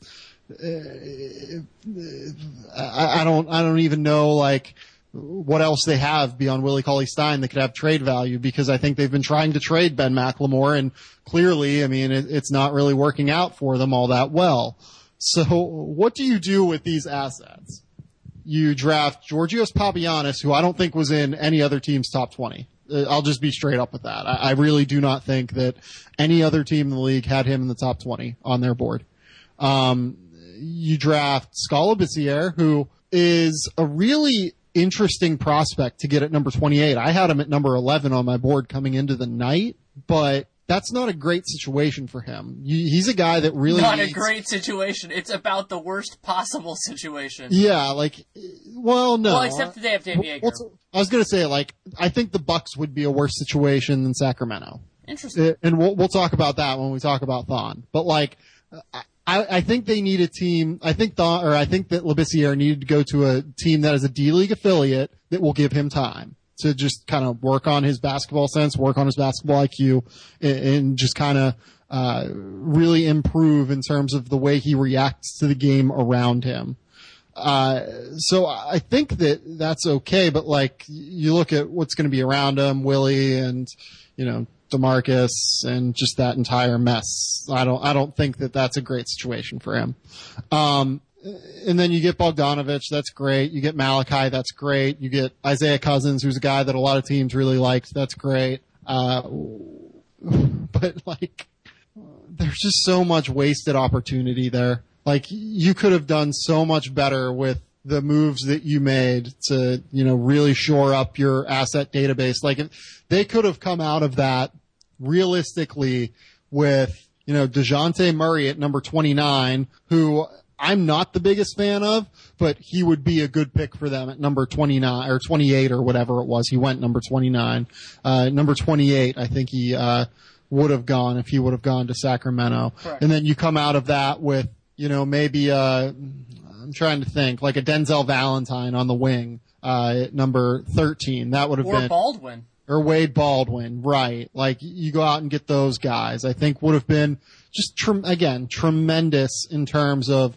I, I don't, I don't even know like what else they have beyond Willie Cauley Stein that could have trade value because I think they've been trying to trade Ben McLemore and clearly, I mean, it, it's not really working out for them all that well. So what do you do with these assets? you draft Georgios Papagiannis, who I don't think was in any other team's top 20. Uh, I'll just be straight up with that. I, I really do not think that any other team in the league had him in the top 20 on their board. Um, you draft Skal Labissiere, who is a really interesting prospect to get at number 28. I had him at number 11 on my board coming into the night, but that's not a great situation for him. He's a guy that really not needs... a great situation. It's about the worst possible situation. Yeah, like, well, no. Well, except that they have Joerger. I was going to say, like, I think the Bucks would be a worse situation than Sacramento. Interesting. And we'll we'll talk about that when we talk about Thon. But like, I, I think they need a team. I think Thon, or I think that Labissiere needed to go to a team that is a D League affiliate that will give him time to just kind of work on his basketball sense, work on his basketball IQ, and, and just kind of uh, really improve in terms of the way he reacts to the game around him. Uh, so I think that that's okay, but like you look at what's going to be around him, Willie and, you know, DeMarcus and just that entire mess. I don't, I don't think that that's a great situation for him. Um, and then you get Bogdanovich, that's great. You get Malachi, that's great. You get Isaiah Cousins, who's a guy that a lot of teams really liked, that's great. Uh, but like, there's just so much wasted opportunity there. Like, you could have done so much better with the moves that you made to, you know, really shore up your asset database. Like, they could have come out of that realistically with, you know, DeJounte Murray at number 29, who I'm not the biggest fan of, but he would be a good pick for them at number 29 or 28 or whatever it was. He went number 29. Uh, number 28, I think he, uh, would have gone if he would have gone to Sacramento. Correct. And then you come out of that with, you know, maybe, uh, I'm trying to think, like a Denzel Valentine on the wing, uh, at number 13. That would have or been. Baldwin. Or Wade Baldwin, right. Like, you go out and get those guys. I think would have been just, tre- again, tremendous in terms of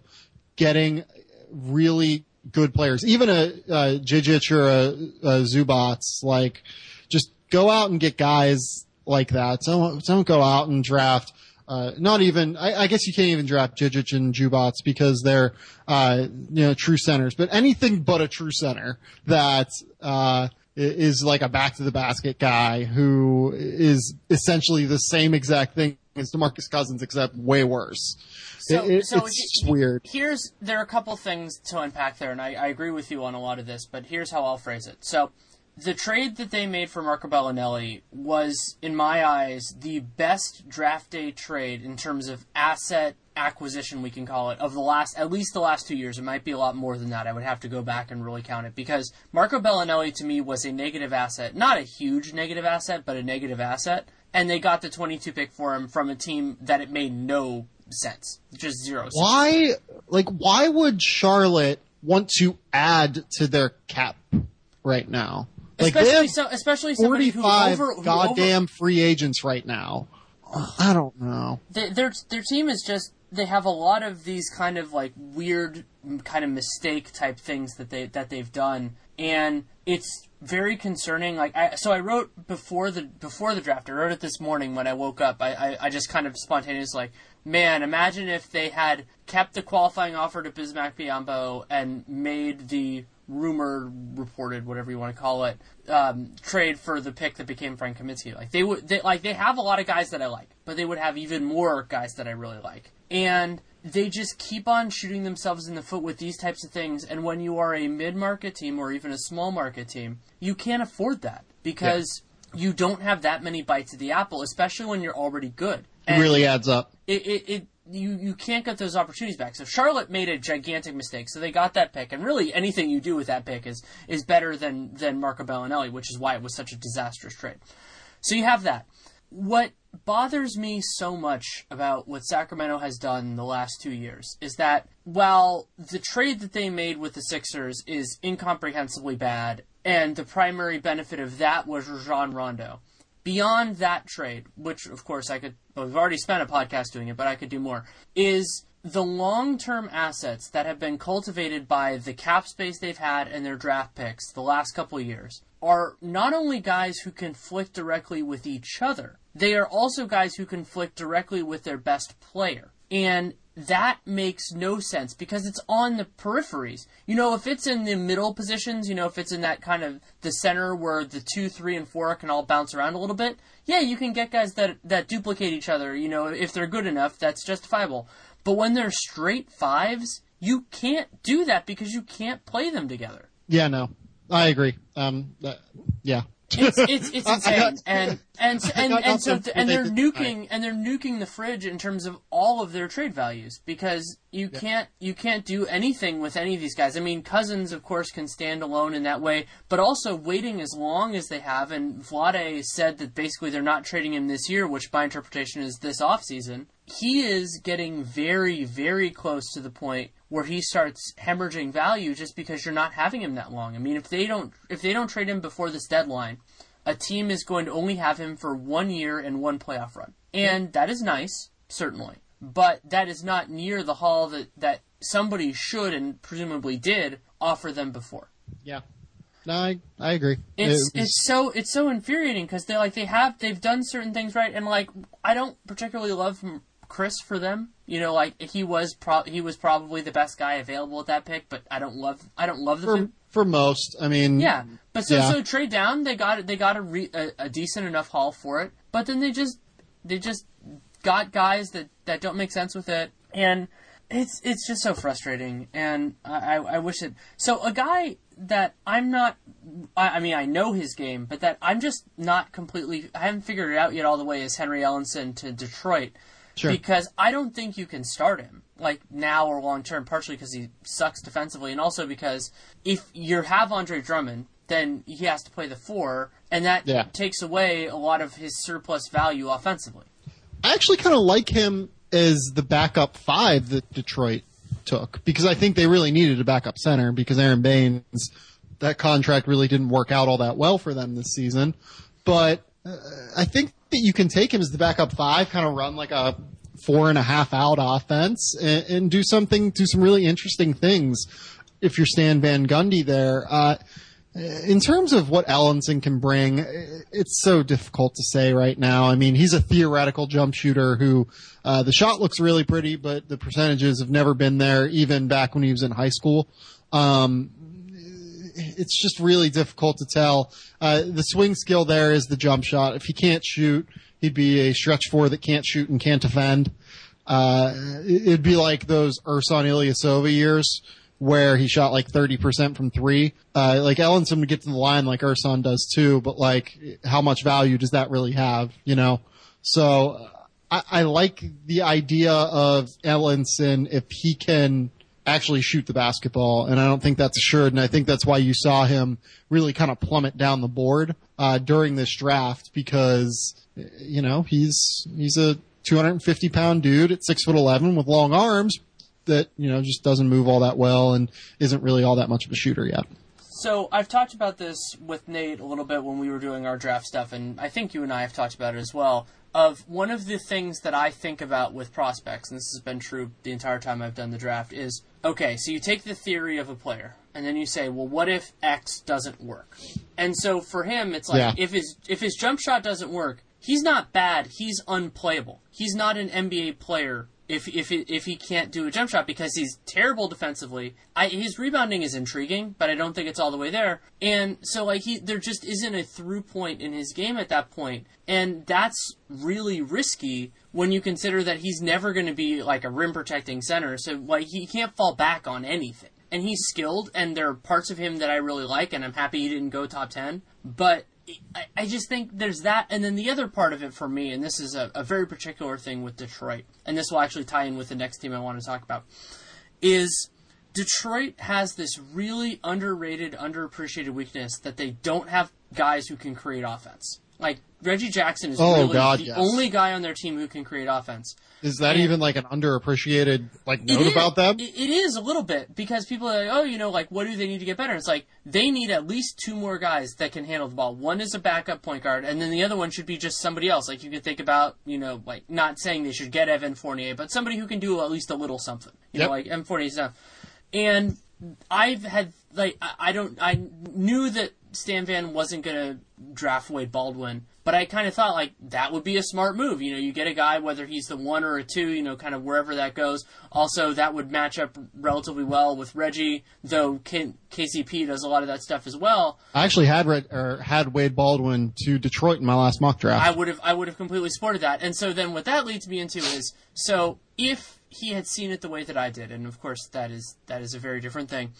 getting really good players. Even a, a Zizic or a, a Zubac, like, just go out and get guys like that. Don't, don't go out and draft uh, not even, I, I, guess you can't even draft Zizic and Zubac because they're, uh, you know, true centers, but anything but a true center that, uh, is like a back to the basket guy who is essentially the same exact thing as DeMarcus Cousins, except way worse. So, it, it, so it's he, weird. Here's, there are a couple things to unpack there, and I, I agree with you on a lot of this, but here's how I'll phrase it. So, the trade that they made for Marco Belinelli was, in my eyes, the best draft day trade in terms of asset acquisition, we can call it, of the last, at least the last two years. It might be a lot more than that. I would have to go back and really count it because Marco Belinelli to me was a negative asset. Not a huge negative asset, but a negative asset. And they got the 22 pick for him from a team that it made no sense. Just zero sense. Why, like, why would Charlotte want to add to their cap right now? Like especially, so, especially somebody who over who goddamn over, free agents right now. I don't know. They, their their team is just they have a lot of these kind of like weird kind of mistake type things that they that they've done, and it's very concerning. Like I, so, I wrote before the before the draft. I wrote it this morning when I woke up. I I, I just kind of spontaneous like, man, imagine if they had kept the qualifying offer to Bismack Biyombo and made the rumored, reported, whatever you want to call it, um, trade for the pick that became Frank Kaminsky. Like they would, they, like they have a lot of guys that I like, but they would have even more guys that I really like, and they just keep on shooting themselves in the foot with these types of things. And when you are a mid-market team or even a small market team, you can't afford that because yeah. you don't have that many bites of the apple, especially when you're already good. And it really adds up. It, it, it you you can't get those opportunities back. So Charlotte made a gigantic mistake. So they got that pick, and really anything you do with that pick is is better than than Marco Belinelli, which is why it was such a disastrous trade. So you have that. What bothers me so much about what Sacramento has done the last two years is that while the trade that they made with the Sixers is incomprehensibly bad, and the primary benefit of that was Rajon Rondo, beyond that trade, which of course I could, well, we've already spent a podcast doing it, but I could do more, is the long term assets that have been cultivated by the cap space they've had and their draft picks the last couple years are not only guys who conflict directly with each other, they are also guys who conflict directly with their best player. And that makes no sense because it's on the peripheries. You know, if it's in the middle positions, you know, if it's in that kind of the center where the two, three, and four can all bounce around a little bit, yeah, you can get guys that that duplicate each other. You know, if they're good enough, that's justifiable. But when they're straight fives, you can't do that because you can't play them together. Yeah, no, I agree. Um, uh, yeah. It's it's, it's insane, and and and and so and they're nuking and they're nuking the fridge in terms of all of their trade values because you can't you can't do anything with any of these guys. I mean, Cousins of course can stand alone in that way, but also waiting as long as they have. And Vlade said that basically they're not trading him this year, which by interpretation is this offseason. He is getting very very close to the point where he starts hemorrhaging value just because you're not having him that long. I mean, if they don't if they don't trade him before this deadline, a team is going to only have him for one year and one playoff run. And that is nice, certainly. But that is not near the haul that, that somebody should and presumably did offer them before. Yeah. No, I, I agree. It's It was- it's so it's so infuriating because they like they have they've done certain things right and like I don't particularly love Kris for them. You know, like he was pro- he was probably the best guy available at that pick, but I don't love I don't love the for, fit. for most. I mean, Yeah, but so Yeah. so trade down. They got they got a, re, a a decent enough haul for it, but then they just they just got guys that that don't make sense with it, and it's it's just so frustrating. And I I, I wish it. So a guy that I'm not. I, I mean, I know his game, but that I'm just not completely. I haven't figured it out yet all the way. Is Henry Ellenson to Detroit? Sure. Because I don't think you can start him like now or long term. Partially because he sucks defensively, and also because if you have Andre Drummond, then he has to play the four, and that Yeah. takes away a lot of his surplus value offensively. I actually kind of like him as the backup five that Detroit took because I think they really needed a backup center because Aron Baynes, that contract really didn't work out all that well for them this season. But uh, I think that you can take him as the backup five, kind of run like a four and a half out offense and, and do something, do some really interesting things if you're Stan Van Gundy there. Uh, in terms of what Ellenson can bring, it's so difficult to say right now. I mean, he's a theoretical jump shooter who uh, the shot looks really pretty, but the percentages have never been there, even back when he was in high school. Um, it's just really difficult to tell. Uh, the swing skill there is the jump shot. If he can't shoot, he'd be a stretch four that can't shoot and can't defend. Uh, it- it'd be like those Ersan Ilyasova years where he shot like 30% from three. Uh, like Ellenson would get to the line like Ersan does too, but like how much value does that really have, you know? So uh, I, I like the idea of Ellenson if he can actually shoot the basketball, and I don't think that's assured, and I think that's why you saw him really kind of plummet down the board uh, during this draft because you know he's he's a 250 pound dude at six foot 11 with long arms that you know just doesn't move all that well and isn't really all that much of a shooter yet. So I've talked about this with Nate a little bit when we were doing our draft stuff, and I think you and I have talked about it as well. Of one of the things that I think about with prospects, and this has been true the entire time I've done the draft, is okay. So you take the theory of a player, and then you say, well, what if X doesn't work? And so for him, it's like Yeah. if his if his jump shot doesn't work, he's not bad. He's unplayable. He's not an NBA player if if he, if he can't do a jump shot because he's terrible defensively. I, his rebounding is intriguing, but I don't think it's all the way there. And so like he there just isn't a through point in his game at that point, and that's really risky when you consider that he's never going to be like a rim protecting center. So like he can't fall back on anything. And he's skilled, and there are parts of him that I really like, and I'm happy he didn't go top ten. But I, I just think there's that, and then the other part of it for me, and this is a, a very particular thing with Detroit, and this will actually tie in with the next team I want to talk about, is Detroit has this really underrated, underappreciated weakness that they don't have guys who can create offense. Like Reggie Jackson is Oh, really God, the yes. only guy on their team who can create offense. Is that And- even like an underappreciated like note is- about them? It, is a little bit because people are like, oh, you know, like what do they need to get better? It's like they need at least two more guys that can handle the ball. One is a backup point guard, and then the other one should be just somebody else. Like you could think about, you know, like not saying they should get Evan Fournier, but somebody who can do at least a little something. You Yep. know, like Evan Fournier's not. And I've had like I don't I knew that Stan Van wasn't going to draft Wade Baldwin, but I kind of thought like that would be a smart move. You know, you get a guy whether he's the one or a two, you know, kind of wherever that goes. Also, that would match up relatively well with Reggie, though K- KCP does a lot of that stuff as well. I actually had Red, or had Wade Baldwin to Detroit in my last mock draft. I would have I would have completely supported that. And so then what that leads me into is so if he had seen it the way that I did, and of course that is that is a very different thing.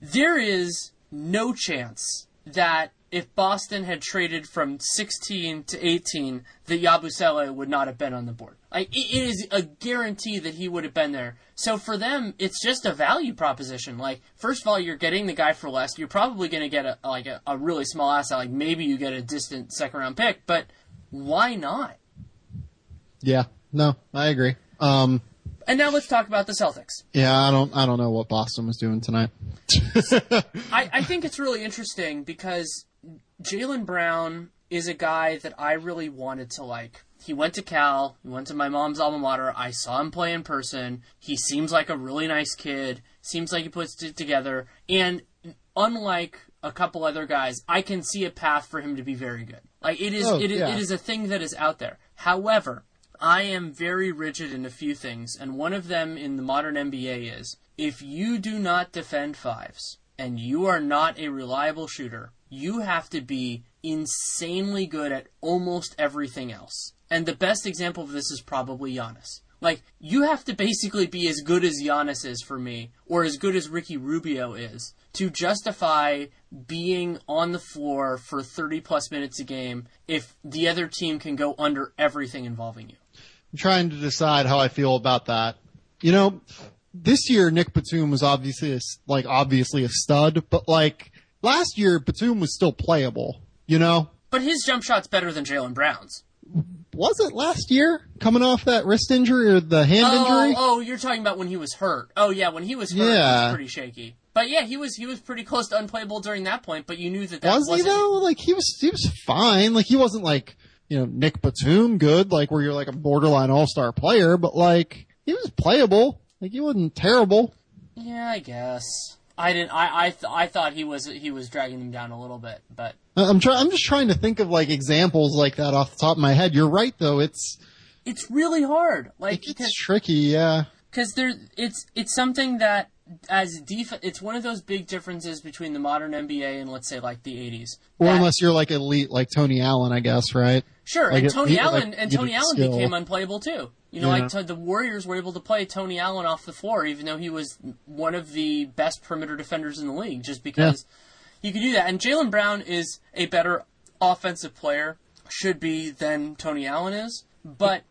There is no chance that if Boston had traded from 16 to 18, that Yabusele would not have been on the board. Like it is a guarantee that he would have been there. So for them, it's just a value proposition. Like first of all, you're getting the guy for less. You're probably going to get a like a, a really small asset. Like maybe you get a distant second round pick, but why not? yeah, no, I agree. Um, And now let's talk about the Celtics. yeah, I don't, I don't know what Boston was doing tonight. I, I think it's really interesting because Jaylen Brown is a guy that I really wanted to like. He went to Cal. He went to my mom's alma mater. I saw him play in person. He seems like a really nice kid. Seems like he puts it together. And unlike a couple other guys, I can see a path for him to be very good. Like it is, Oh, it, is yeah. it is a thing that is out there. However, I am very rigid in a few things, and one of them in the modern NBA is if you do not defend fives and you are not a reliable shooter, you have to be insanely good at almost everything else. And the best example of this is probably Giannis. Like, you have to basically be as good as Giannis is for me, or as good as Ricky Rubio is, to justify being on the floor for 30 plus minutes a game if the other team can go under everything involving you. I'm trying to decide how I feel about that. You know, this year Nick Batum was obviously a, like obviously a stud, but like last year Batum was still playable. You know, But his jump shot's better than Jaylen Brown's. was it last year coming off that wrist injury or the hand Oh, injury? oh, you're talking about when he was hurt. Oh yeah, when he was hurt, Yeah. was pretty shaky. But yeah, he was he was pretty close to unplayable during that point. But you knew that that was he though? Like he was, he was fine. Like he wasn't like you know Nick Batum good, like where you're like a borderline all star player, but like he was playable. Like he wasn't terrible. Yeah, I guess. I didn't. I I, th- I thought he was he was dragging them down a little bit, but I'm trying. I'm just trying to think of like examples like that off the top of my head. You're right though. It's it's really hard. Like it's tricky. Yeah. because there it's it's something that as def it's one of those big differences between the modern NBA and let's say like the 80s. Or unless you're like elite, like Tony Allen, I guess, right? Sure, Like and Tony he- Allen like, and Tony Allen skill. became unplayable too. You know, Yeah. like t- the Warriors were able to play Tony Allen off the floor, even though he was one of the best perimeter defenders in the league, just because you could do that. And Jaylen Brown is a better offensive player, should be than Tony Allen is, but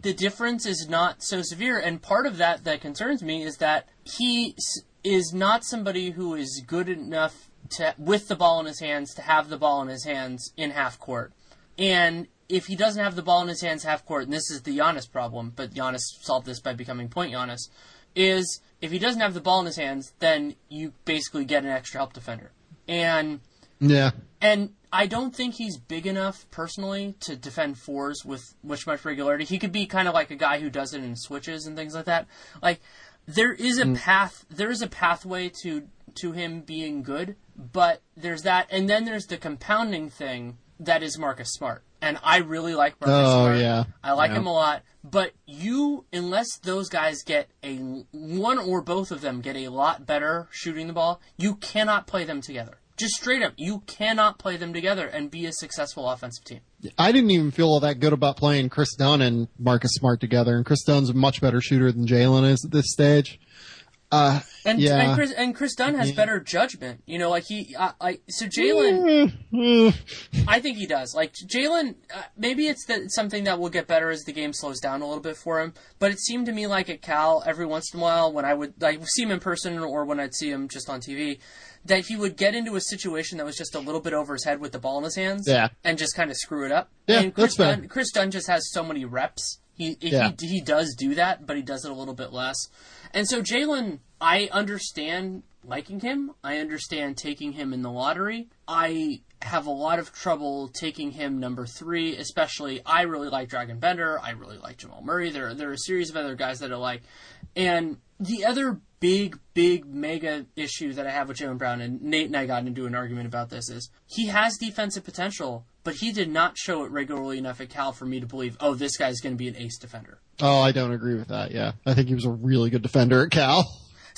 the difference is not so severe. And part of that that concerns me is that he is not somebody who is good enough to with the ball in his hands to have the ball in his hands in half court. And if he doesn't have the ball in his hands half court, and this is the Giannis problem, but Giannis solved this by becoming point Giannis, is if he doesn't have the ball in his hands, then you basically get an extra help defender. And Yeah. and I don't think he's big enough personally to defend fours with much much regularity. He could be kind of like a guy who does it in switches and things like that. Like there is a mm. path there is a pathway to to him being good, but there's that and then there's the compounding thing that is Marcus Smart. And I really like Marcus Oh, Smart. yeah. I like Yeah. him a lot, but you unless those guys get a one or both of them get a lot better shooting the ball, you cannot play them together. Just straight up, you cannot play them together and be a successful offensive team. I didn't even feel all that good about playing Kris Dunn and Marcus Smart together, and Kris Dunn's a much better shooter than Jaylen is at this stage. Uh, And Yeah. and Kris and Kris Dunn has better judgment. You know, like he, I, I so Jaylen. I think he does. Like Jaylen, uh, maybe it's that something that will get better as the game slows down a little bit for him. But it seemed to me like at Cal, every once in a while, when I would like see him in person or when I'd see him just on TV, that he would get into a situation that was just a little bit over his head with the ball in his hands, Yeah. and just kind of screw it up. Yeah, and Kris that's. Dunn, Kris Dunn just has so many reps. He Yeah. he he does do that, but he does it a little bit less. And so Jaylen, I understand liking him. I understand taking him in the lottery. I have a lot of trouble taking him number three, especially I really like Dragan Bender. I really like Jamal Murray. There, there are a series of other guys that I like. And the other big, big, mega issue that I have with Jaylen Brown, and Nate and I got into an argument about this, is he has defensive potential, but he did not show it regularly enough at Cal for me to believe, oh, this guy's going to be an ace defender. Oh, I don't agree with that. Yeah, I think he was a really good defender at Cal.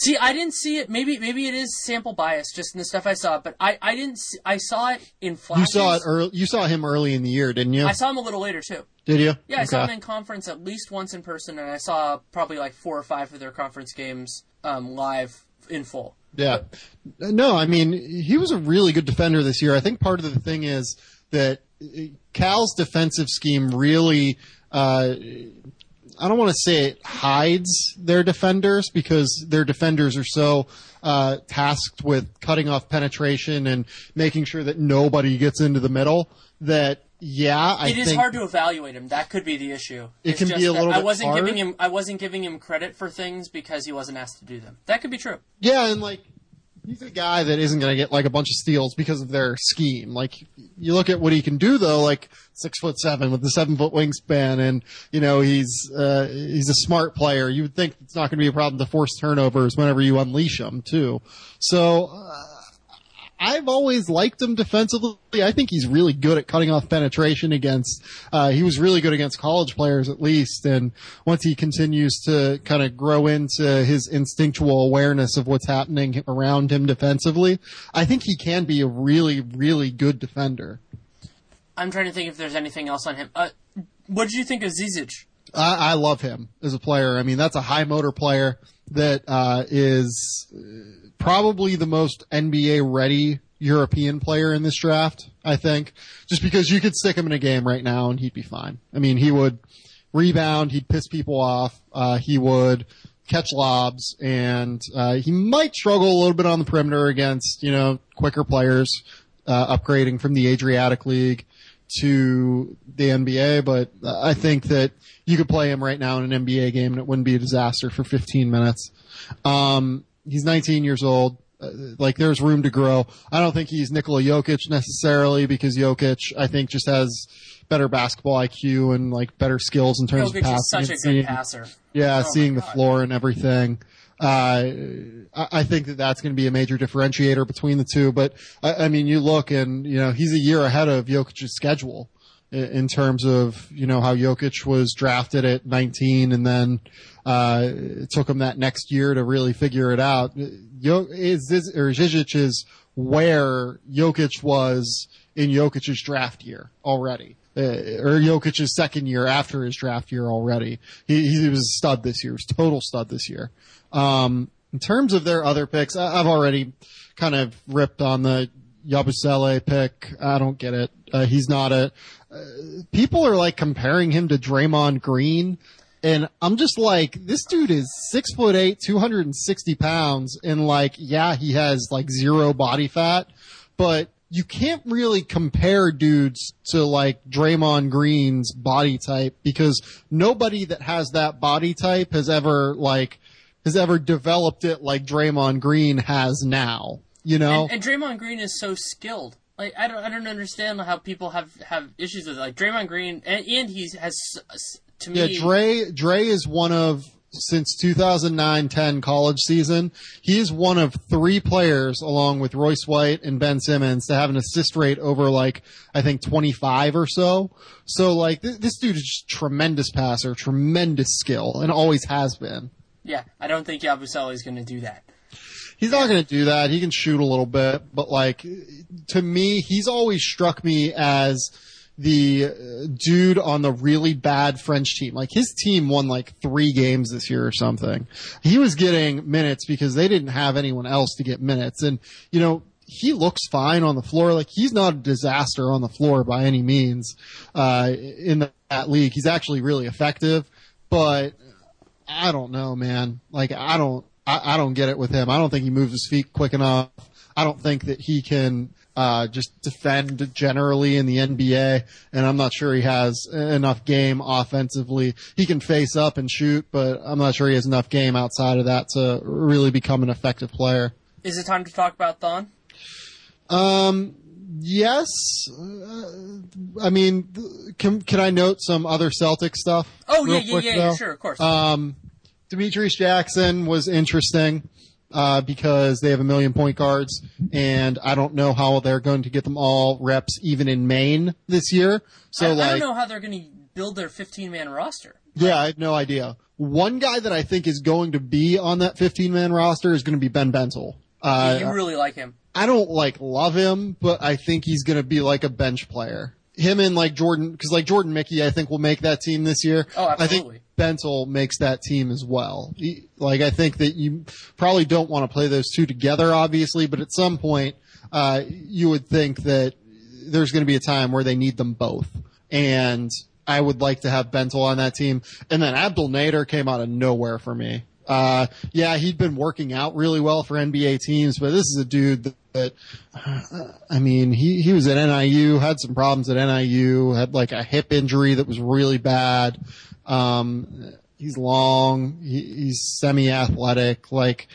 See, I didn't see it. Maybe, maybe it is sample bias just in the stuff I saw, but I, I didn't. See, I saw it in flashes. You saw it early. You saw him early in the year, didn't you? I saw him a little later too. Did you? Yeah, I saw him in conference at least once in person, and I saw probably like four or five of their conference games um, live in full. Yeah. No, I mean, he was a really good defender this year. I think part of the thing is that Cal's defensive scheme really, uh, I don't want to say it hides their defenders because their defenders are so uh, tasked with cutting off penetration and making sure that nobody gets into the middle that yeah, I It is hard to evaluate him. That could be the issue. It It's can be a little I wasn't hard. giving him. I wasn't giving him credit for things because he wasn't asked to do them. That could be true. Yeah, and like he's a guy that isn't going to get like a bunch of steals because of their scheme. Like you look at what he can do though, like six foot seven with the seven foot wingspan, and you know he's uh, he's a smart player. You would think it's not going to be a problem to force turnovers whenever you unleash him too. So. Uh, I've always liked him defensively. I think he's really good at cutting off penetration against, uh, he was really good against college players at least. And once he continues to kind of grow into his instinctual awareness of what's happening around him defensively, I think he can be a really, really good defender. I'm trying to think if there's anything else on him. Uh, what did you think of Zizic? I, I love him as a player. I mean, that's a high motor player that uh, is uh, probably the most NBA ready European player in this draft. I think just because you could stick him in a game right now and he'd be fine. I mean, he would rebound, he'd piss people off, uh, he would catch lobs, and uh, he might struggle a little bit on the perimeter against you know quicker players uh, upgrading from the Adriatic League to the NBA, but I think that you could play him right now in an NBA game and it wouldn't be a disaster for 15 minutes. Um, he's 19 years old. Uh, like there's room to grow. I don't think he's Nikola Jokic necessarily because Jokic, I think, just has better basketball IQ and like better skills in terms of Jokic passing. is such a good seeing- passer. yeah, Oh seeing the floor and everything. Uh, I, think that that's going to be a major differentiator between the two. But I, I mean, you look and you know he's a year ahead of Jokic's schedule in terms of you know how Jokic was drafted at 19 and then uh, it took him that next year to really figure it out. Is this or Zizic is where Jokic was in Jokic's draft year already. Uh, or Jokic's second year after his draft year already. He, he was a stud this year. He was total stud this year. Um, in terms of their other picks, I, I've already kind of ripped on the Yabusele pick. I don't get it. Uh, he's not a, uh, people are like comparing him to Draymond Green. And I'm just like, this dude is six foot eight, 260 pounds. And like, yeah, he has like zero body fat, but you can't really compare dudes to like Draymond Green's body type because nobody that has that body type has ever like, has ever developed it like Draymond Green has now, you know? And, and Draymond Green is so skilled. Like I don't, I don't understand how people have have issues with it. like Draymond Green, and, and he has to me. Yeah, Dre Dre is one of since 2009-10 college season. He is one of three players, along with Royce White and Ben Simmons, to have an assist rate over like I think 25 or so. So like th- this dude is just tremendous passer, tremendous skill, and always has been. yeah, I don't think Yabusele is going to do that. He's not going to do that. He can shoot a little bit, but like to me, he's always struck me as the uh, dude on the really bad French team. Like his team won like three games this year or something. He was getting minutes because they didn't have anyone else to get minutes. And, you know, he looks fine on the floor. Like he's not a disaster on the floor by any means, uh, in that league. He's actually really effective, but I don't know, man. Like I don't, I, I don't get it with him. I don't think he moves his feet quick enough. I don't think that he can uh, just defend generally in the NBA, and I'm not sure he has enough game offensively. He can face up and shoot, but I'm not sure he has enough game outside of that to really become an effective player. Is it time to talk about Thon? Um, yes. Uh, I mean, can can I note some other Celtic stuff? Oh yeah, yeah, quick, yeah, sure, of course. Um, Demetrius Jackson was interesting uh, because they have a million point guards, and I don't know how they're going to get them all reps even in Maine this year. So I, like, I don't know how they're going to build their 15 man roster. yeah, I have no idea. One guy that I think is going to be on that 15 man roster is going to be Ben Bentil. Uh, you really like him. I don't like love him, but I think he's going to be like a bench player. Him and like Jordan, because like Jordan Mickey, I think will make that team this year. Oh, absolutely. I think Bentil makes that team as well. He, like I think that you probably don't want to play those two together, obviously, but at some point, uh, you would think that there's going to be a time where they need them both, and I would like to have Bentil on that team. And then Abdel Nader came out of nowhere for me. Uh, yeah, he'd been working out really well for NBA teams, but this is a dude that, that uh, I mean, he, he was at NIU, had some problems at NIU, had like a hip injury that was really bad. Um, he's long, he, he's semi-athletic, like,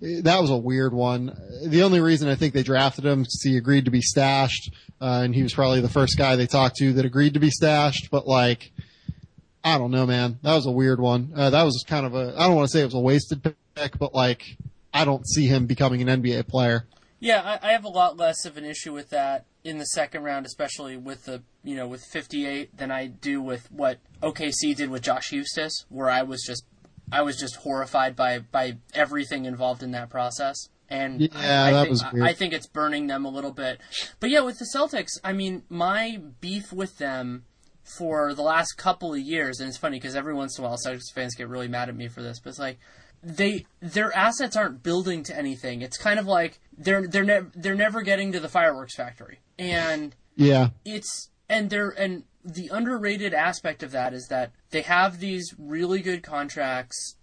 that was a weird one. The only reason I think they drafted him is he agreed to be stashed, uh, and he was probably the first guy they talked to that agreed to be stashed, but like, I don't know, man. That was a weird one. Uh, that was kind of a, I don't want to say it was a wasted pick, but like, I don't see him becoming an NBA player. Yeah, I, I have a lot less of an issue with that in the second round, especially with the you know with 58, than I do with what OKC did with Josh Huestis, where I was just I was just horrified by by everything involved in that process. And Yeah, I, I that think, was I- I think it's burning them a little bit. But yeah, with the Celtics, I mean, my beef with them for the last couple of years, and it's funny because every once in a while Celtics fans get really mad at me for this, but it's like they their assets aren't building to anything. It's kind of like they're they're never they're never getting to the fireworks factory, and Yeah. it's and they're and the underrated aspect of that is that they have these really good contracts,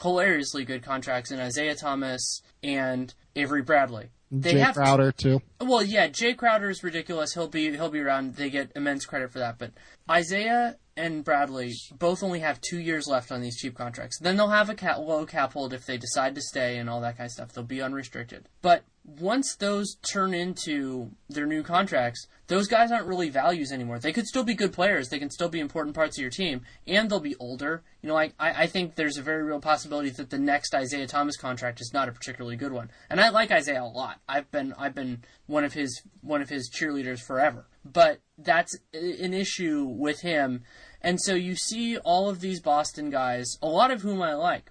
hilariously good contracts in Isaiah Thomas and Avery Bradley. They Jae have Crowder too. well, yeah, Jae Crowder is ridiculous. He'll be he'll be around. They get immense credit for that. But Isaiah and Bradley both only have two years left on these cheap contracts. Then they'll have a cap, low cap hold if they decide to stay and all that kind of stuff. They'll be unrestricted. But once those turn into their new contracts, those guys aren't really values anymore. They could still be good players. They can still be important parts of your team, and they'll be older. You know, I, I think there's a very real possibility that the next Isaiah Thomas contract is not a particularly good one. And I like Isaiah a lot. I've been I've been one of his one of his cheerleaders forever. But that's an issue with him. And so you see all of these Boston guys, a lot of whom I like,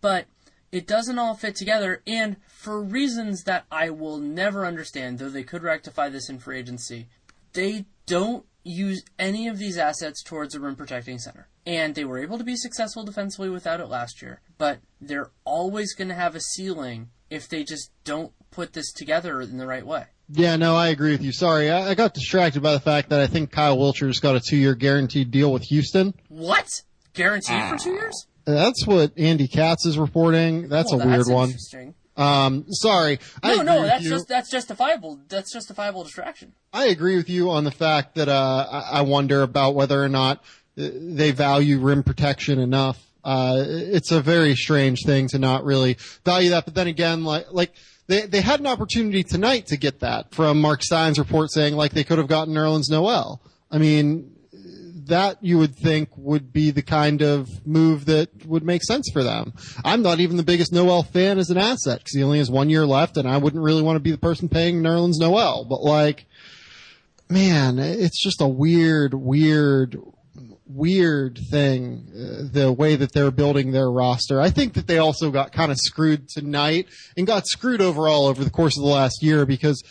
but it doesn't all fit together, and for reasons that I will never understand, though they could rectify this in free agency, they don't use any of these assets towards a rim protecting center. And they were able to be successful defensively without it last year, but they're always going to have a ceiling if they just don't put this together in the right way. Yeah, no, I agree with you. Sorry, I, I got distracted by the fact that I think Kyle Wiltjer's got a two-year guaranteed deal with Houston. What? Guaranteed for two ah. years? That's what Andy Katz is reporting. That's Well, a weird that's one. Interesting. Um, sorry. I No, agree no, that's just that's justifiable. That's justifiable distraction. I agree with you on the fact that uh, I I wonder about whether or not uh, they value rim protection enough. Uh, it's a very strange thing to not really value that. But then again, like like they they had an opportunity tonight to get that from Mark Stein's report saying like they could have gotten Nerlens Noel. I mean, that you would think would be the kind of move that would make sense for them. I'm not even the biggest Noel fan as an asset because he only has one year left, and I wouldn't really want to be the person paying Nerlens Noel. But like, man, it's just a weird, weird, weird thing uh, the way that they're building their roster. I think that they also got kind of screwed tonight and got screwed overall over the course of the last year because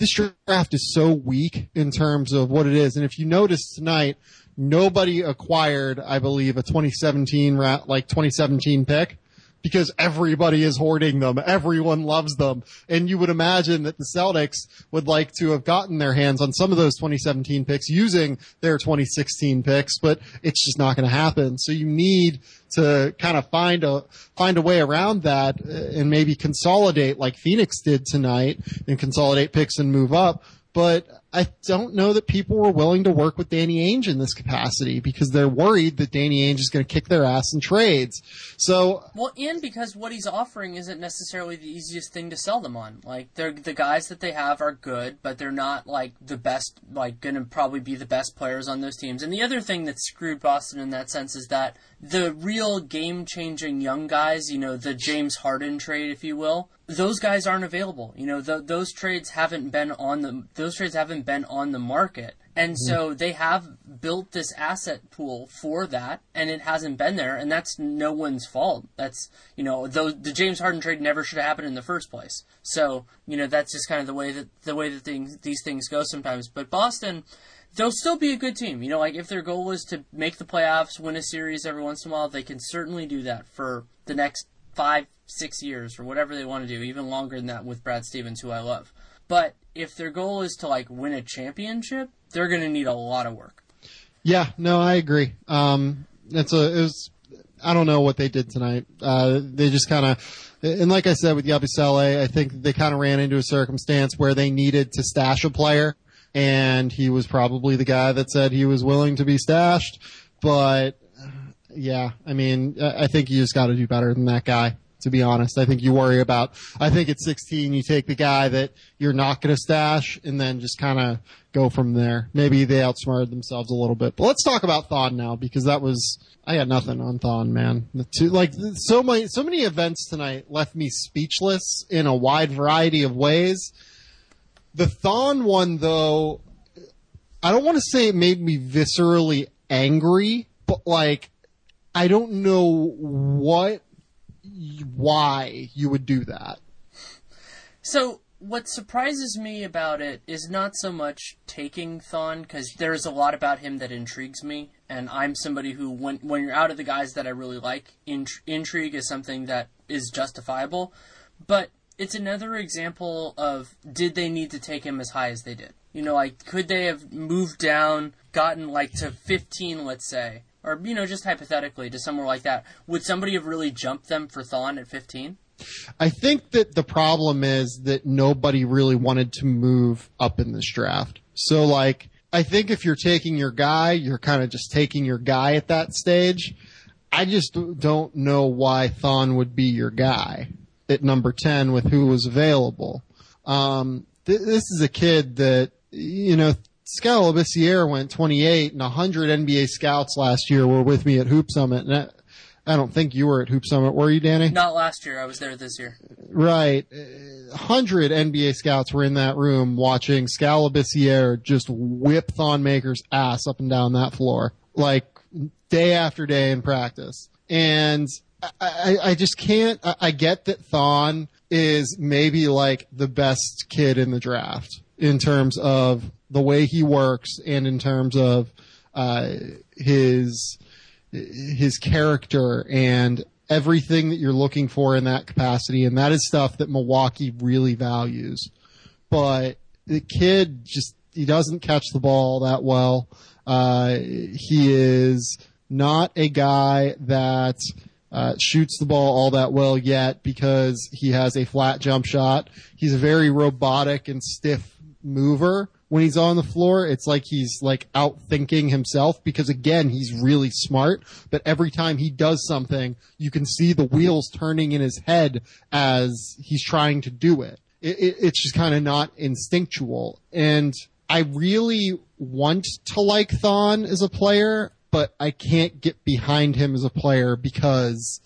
this draft is so weak in terms of what it is. And if you notice tonight, nobody acquired, I believe, a 2017 ra- like 2017 pick because everybody is hoarding them. Everyone loves them. And you would imagine that the Celtics would like to have gotten their hands on some of those 2017 picks using their 2016 picks, but it's just not going to happen. So you need to kind of find a, find a way around that uh, and maybe consolidate like Phoenix did tonight and consolidate picks and move up. But I don't know that people were willing to work with Danny Ainge in this capacity because they're worried that Danny Ainge is going to kick their ass in trades. So well, and because what he's offering isn't necessarily the easiest thing to sell them on. Like they're the guys that they have are good, but they're not like the best. Like going to probably be the best players on those teams. And the other thing that screwed Boston in that sense is that the real game changing young guys, you know, the James Harden trade, if you will, those guys aren't available. You know, the, those trades haven't been on the those trades haven't been on the market. And mm-hmm. so they have built this asset pool for that, and it hasn't been there, and that's no one's fault. That's you know, though the James Harden trade never should have happened in the first place. So you know, that's just kind of the way that the way that things these things go sometimes. But Boston, they'll still be a good team. You know, like if their goal is to make the playoffs, win a series every once in a while, they can certainly do that for the next five, six years or whatever they want to do, even longer than that with Brad Stevens, who I love. But if their goal is to like win a championship, they're going to need a lot of work. Yeah, no, I agree. Um, it's a, it was, I don't know what they did tonight. Uh, they just kind of, and like I said with Yabusele, I think they kind of ran into a circumstance where they needed to stash a player, and he was probably the guy that said he was willing to be stashed. But yeah, I mean, I think you just got to do better than that guy. To be honest, I think you worry about. I think at 16, you take the guy that you're not going to stash, and then just kind of go from there. Maybe they outsmarted themselves a little bit. But let's talk about Thon now because that was I got nothing on Thon, man. Two, like so many so many events tonight left me speechless in a wide variety of ways. The Thon one, though, I don't want to say it made me viscerally angry, but like I don't know what, why you would do that. So what surprises me about it is not so much taking Thon because there's a lot about him that intrigues me, and I'm somebody who, when when you're out of the guys that I really like, int- intrigue is something that is justifiable. But it's another example of did they need to take him as high as they did? You know, like could they have moved down, gotten like to 15, let's say, or you know, just hypothetically to somewhere like that, would somebody have really jumped them for Thon at 15? I think that the problem is that nobody really wanted to move up in this draft. So like, I think if you're taking your guy, you're kind of just taking your guy at that stage. I just don't know why Thon would be your guy at number 10 with who was available. Um, th- this is a kid that, you know, Skal Labissiere went 28 and 100 NBA scouts last year were with me at Hoop Summit. And I, I don't think you were at Hoop Summit, were you, Danny? Not last year. I was there this year. Right. 100 NBA scouts were in that room watching Skal Labissiere just whip Thon Maker's ass up and down that floor, like day after day in practice. And I, I just can't, I, I get that Thon is maybe like the best kid in the draft in terms of the way he works and in terms of uh, his his character and everything that you're looking for in that capacity, and that is stuff that Milwaukee really values. But the kid just he doesn't catch the ball that well. Uh, he is not a guy that uh, shoots the ball all that well yet because he has a flat jump shot. He's a very robotic and stiff mover when he's on the floor. It's like he's like out thinking himself because again, he's really smart, but every time he does something, you can see the wheels turning in his head as he's trying to do it. it, it it's just kind of not instinctual. And I really want to like Thon as a player, but I can't get behind him as a player because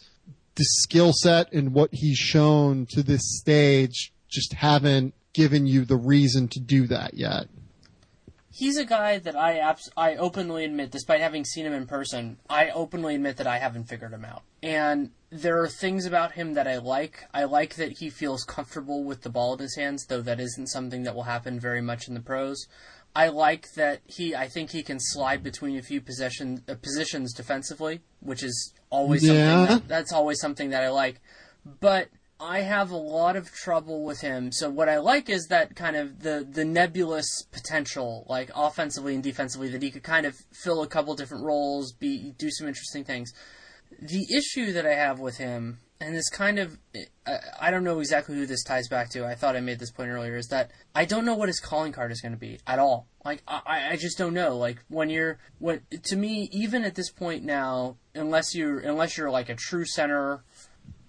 the skill set and what he's shown to this stage just haven't given you the reason to do that yet. He's a guy that I abs- I openly admit, despite having seen him in person, I openly admit that I haven't figured him out. And there are things about him that I like. I like that he feels comfortable with the ball in his hands, though that isn't something that will happen very much in the pros. I like that he. I think he can slide between a few possession uh, positions defensively, which is always yeah. something that, that's always something that I like. But I have a lot of trouble with him. So what I like is that kind of the the nebulous potential, like offensively and defensively, that he could kind of fill a couple different roles, be do some interesting things. The issue that I have with him, and this kind of I, I don't know exactly who this ties back to. I thought I made this point earlier. Is that I don't know what his calling card is going to be at all. Like I, I just don't know. Like when you're when to me, even at this point now, unless you're unless you're like a true center,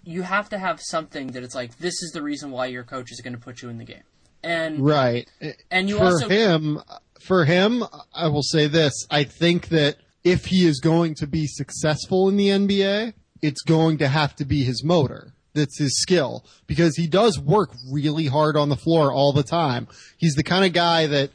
you have to have something that it's like this is the reason why your coach is going to put you in the game. And right, and you for also him, for him, I will say this: I think that if he is going to be successful in the NBA, it's going to have to be his motor. That's his skill because he does work really hard on the floor all the time. He's the kind of guy that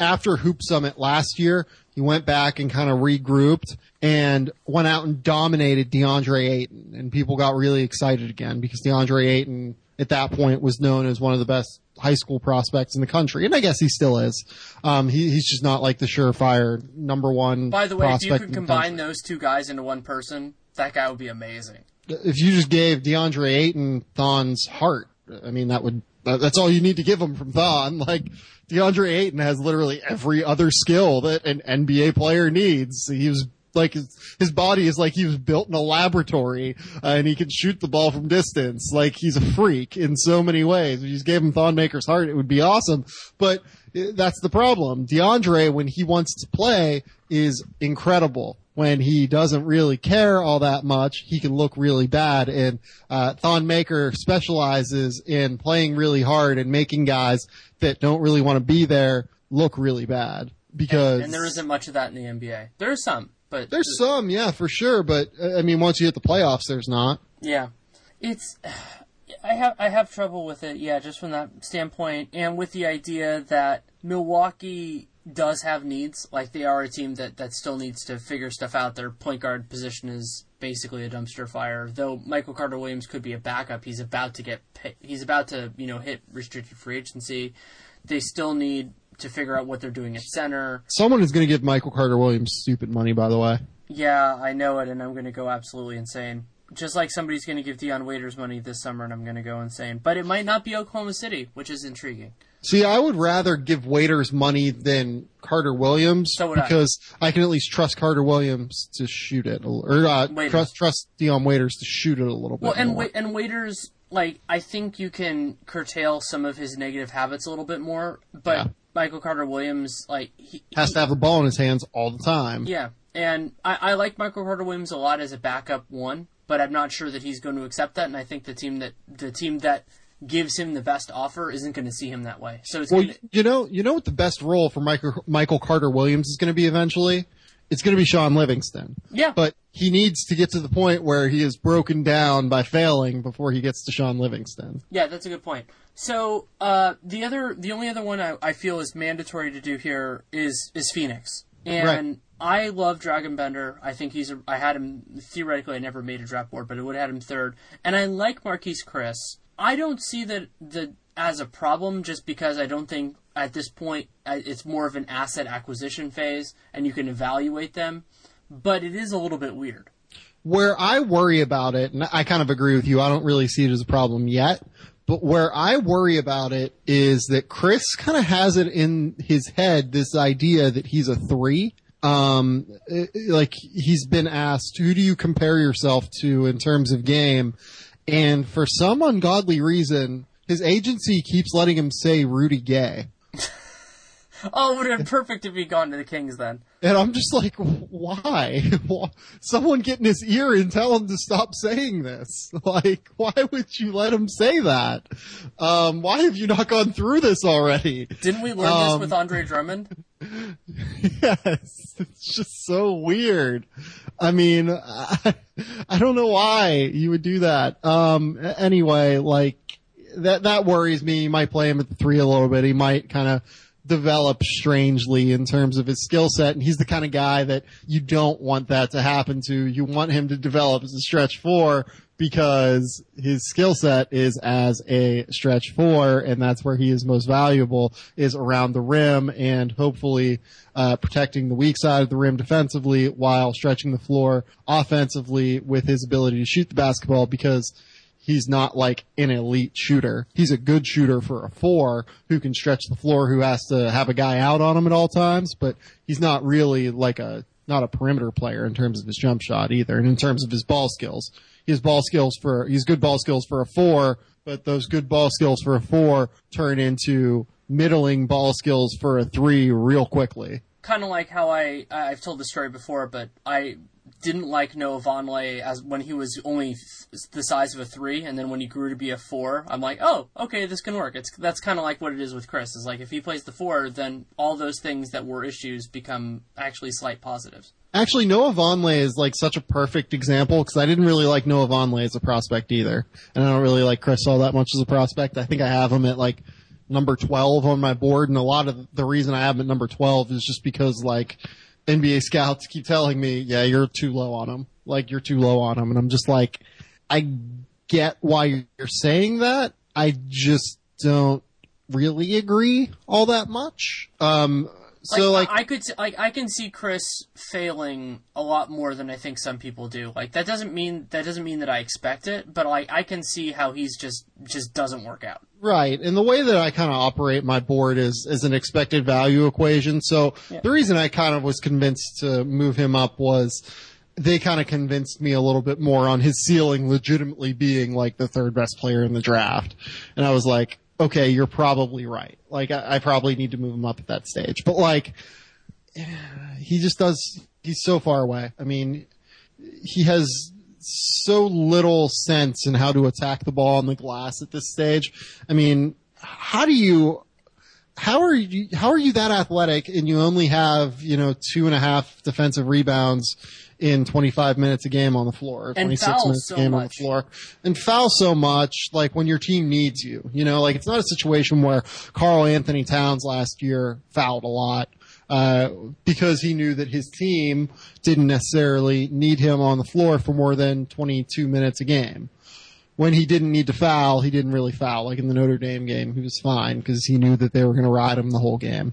after Hoop Summit last year, he went back and kind of regrouped and went out and dominated DeAndre Ayton and people got really excited again because DeAndre Ayton at that point was known as one of the best high school prospects in the country, and I guess he still is. Um, he, he's just not like the surefire number one. By the way, if you could combine those two guys into one person, that guy would be amazing. If you just gave DeAndre Ayton Thon's heart, I mean, that would that's all you need to give him from Thon. Like DeAndre Ayton has literally every other skill that an NBA player needs. He was like his, his body is like he was built in a laboratory uh, and he can shoot the ball from distance. Like he's a freak in so many ways. If you just gave him Thon Maker's heart, it would be awesome. But uh, that's the problem. DeAndre, when he wants to play, is incredible. When he doesn't really care all that much, he can look really bad. And uh, Thon Maker specializes in playing really hard and making guys that don't really want to be there look really bad because and, and, there isn't much of that in the NBA. There's some, but there's some, yeah, for sure. But uh, I mean, once you hit the playoffs, there's not. Yeah, it's. I have I have trouble with it, yeah, just from that standpoint, and with the idea that Milwaukee does have needs. Like they are a team that that still needs to figure stuff out. Their point guard position is basically a dumpster fire. Though Michael Carter Williams could be a backup, he's about to get he's about to you know hit restricted free agency. They still need to figure out what they're doing at center. Someone is going to give Michael Carter Williams stupid money, by the way. Yeah, I know it, and I'm going to go absolutely insane. Just like somebody's going to give Dion Waiters money this summer, and I'm going to go insane. But it might not be Oklahoma City, which is intriguing. See, I would rather give Waiters money than Carter Williams so because I. I. can at least trust Carter Williams to shoot it, or uh, trust trust Dion Waiters to shoot it a little bit. Well, and more. and Waiters, like I think you can curtail some of his negative habits a little bit more, but yeah. Michael Carter Williams, like he has to have the ball in his hands all the time. Yeah, and I, I like Michael Carter Williams a lot as a backup one, but I'm not sure that he's going to accept that. And I think the team that the team that gives him the best offer isn't going to see him that way. So it's well, gonna... you know, you know what the best role for Michael Michael Carter Williams is going to be eventually. It's going to be Shaun Livingston. Yeah. But he needs to get to the point where he is broken down by failing before he gets to Shaun Livingston. Yeah, that's a good point. So uh, the other, the only other one I, I, feel is mandatory to do here is is Phoenix, and right. I love Dragan Bender. I think he's. A, I had him theoretically. I never made a draft board, but I would have had him third. And I like Marquese Chriss. I don't see that the as a problem just because I don't think at this point uh, it's more of an asset acquisition phase and you can evaluate them. But it is a little bit weird. Where I worry about it, and I kind of agree with you, I don't really see it as a problem yet. But where I worry about it is that Chriss kind of has it in his head, this idea that he's a three. Um, like he's been asked, who do you compare yourself to in terms of game? And for some ungodly reason, his agency keeps letting him say Rudy Gay. Oh, it would have been perfect if he'd gone to the Kings then. And I'm just like, why? Someone get in his ear and tell him to stop saying this. Like, why would you let him say that? Um, why have you not gone through this already? Didn't we learn um, this with Andre Drummond? yes. It's just so weird. I mean, I, I don't know why you would do that. Um, anyway, like, that, that worries me. You might play him at the three a little bit. He might kind of, develop strangely in terms of his skill set. And he's the kind of guy that you don't want that to happen to. You want him to develop as a stretch four because his skill set is as a stretch four and that's where he is most valuable is around the rim and hopefully uh, protecting the weak side of the rim defensively while stretching the floor offensively with his ability to shoot the basketball because he's not like an elite shooter. He's a good shooter for a four who can stretch the floor, who has to have a guy out on him at all times, but he's not really like a, not a perimeter player in terms of his jump shot either. And in terms of his ball skills, has ball skills for he's good ball skills for a four, but those good ball skills for a four turn into middling ball skills for a three real quickly. Kind of like how I I've told the story before, but I didn't like Noah Vonleh as when he was only the size of a three, and then when he grew to be a four, I'm like, oh, okay, this can work. It's that's kind of like what it is with Chriss. Is like if he plays the four, then all those things that were issues become actually slight positives. Actually, Noah Vonleh is like such a perfect example because I didn't really like Noah Vonleh as a prospect either, and I don't really like Chriss all that much as a prospect. I think I have him at like number 12 on my board, and a lot of the reason I have him at number 12 is just because like NBA scouts keep telling me, yeah, you're too low on him. Like you're too low on him. And I'm just like, I get why you're saying that. I just don't really agree all that much. Um, so like, like, I could like I can see Chriss failing a lot more than I think some people do. Like that doesn't mean that doesn't mean that I expect it, but like I can see how he's just just doesn't work out. Right. And the way that I kind of operate my board is is an expected value equation. So yeah. the reason I kind of was convinced to move him up was they kind of convinced me a little bit more on his ceiling legitimately being like the third best player in the draft. And I was like, okay, you're probably right. Like, I, I probably need to move him up at that stage. But like, he just does, he's so far away. I mean, he has so little sense in how to attack the ball on the glass at this stage. I mean, how do you, how are you, how are you that athletic and you only have, you know, two and a half defensive rebounds in 25 minutes a game on the floor, 26 minutes so a game much. on the floor, and foul so much, like when your team needs you. You know, like it's not a situation where Karl-Anthony Towns last year fouled a lot. Uh, because he knew that his team didn't necessarily need him on the floor for more than 22 minutes a game. When he didn't need to foul, he didn't really foul. Like in the Notre Dame game, he was fine because he knew that they were going to ride him the whole game.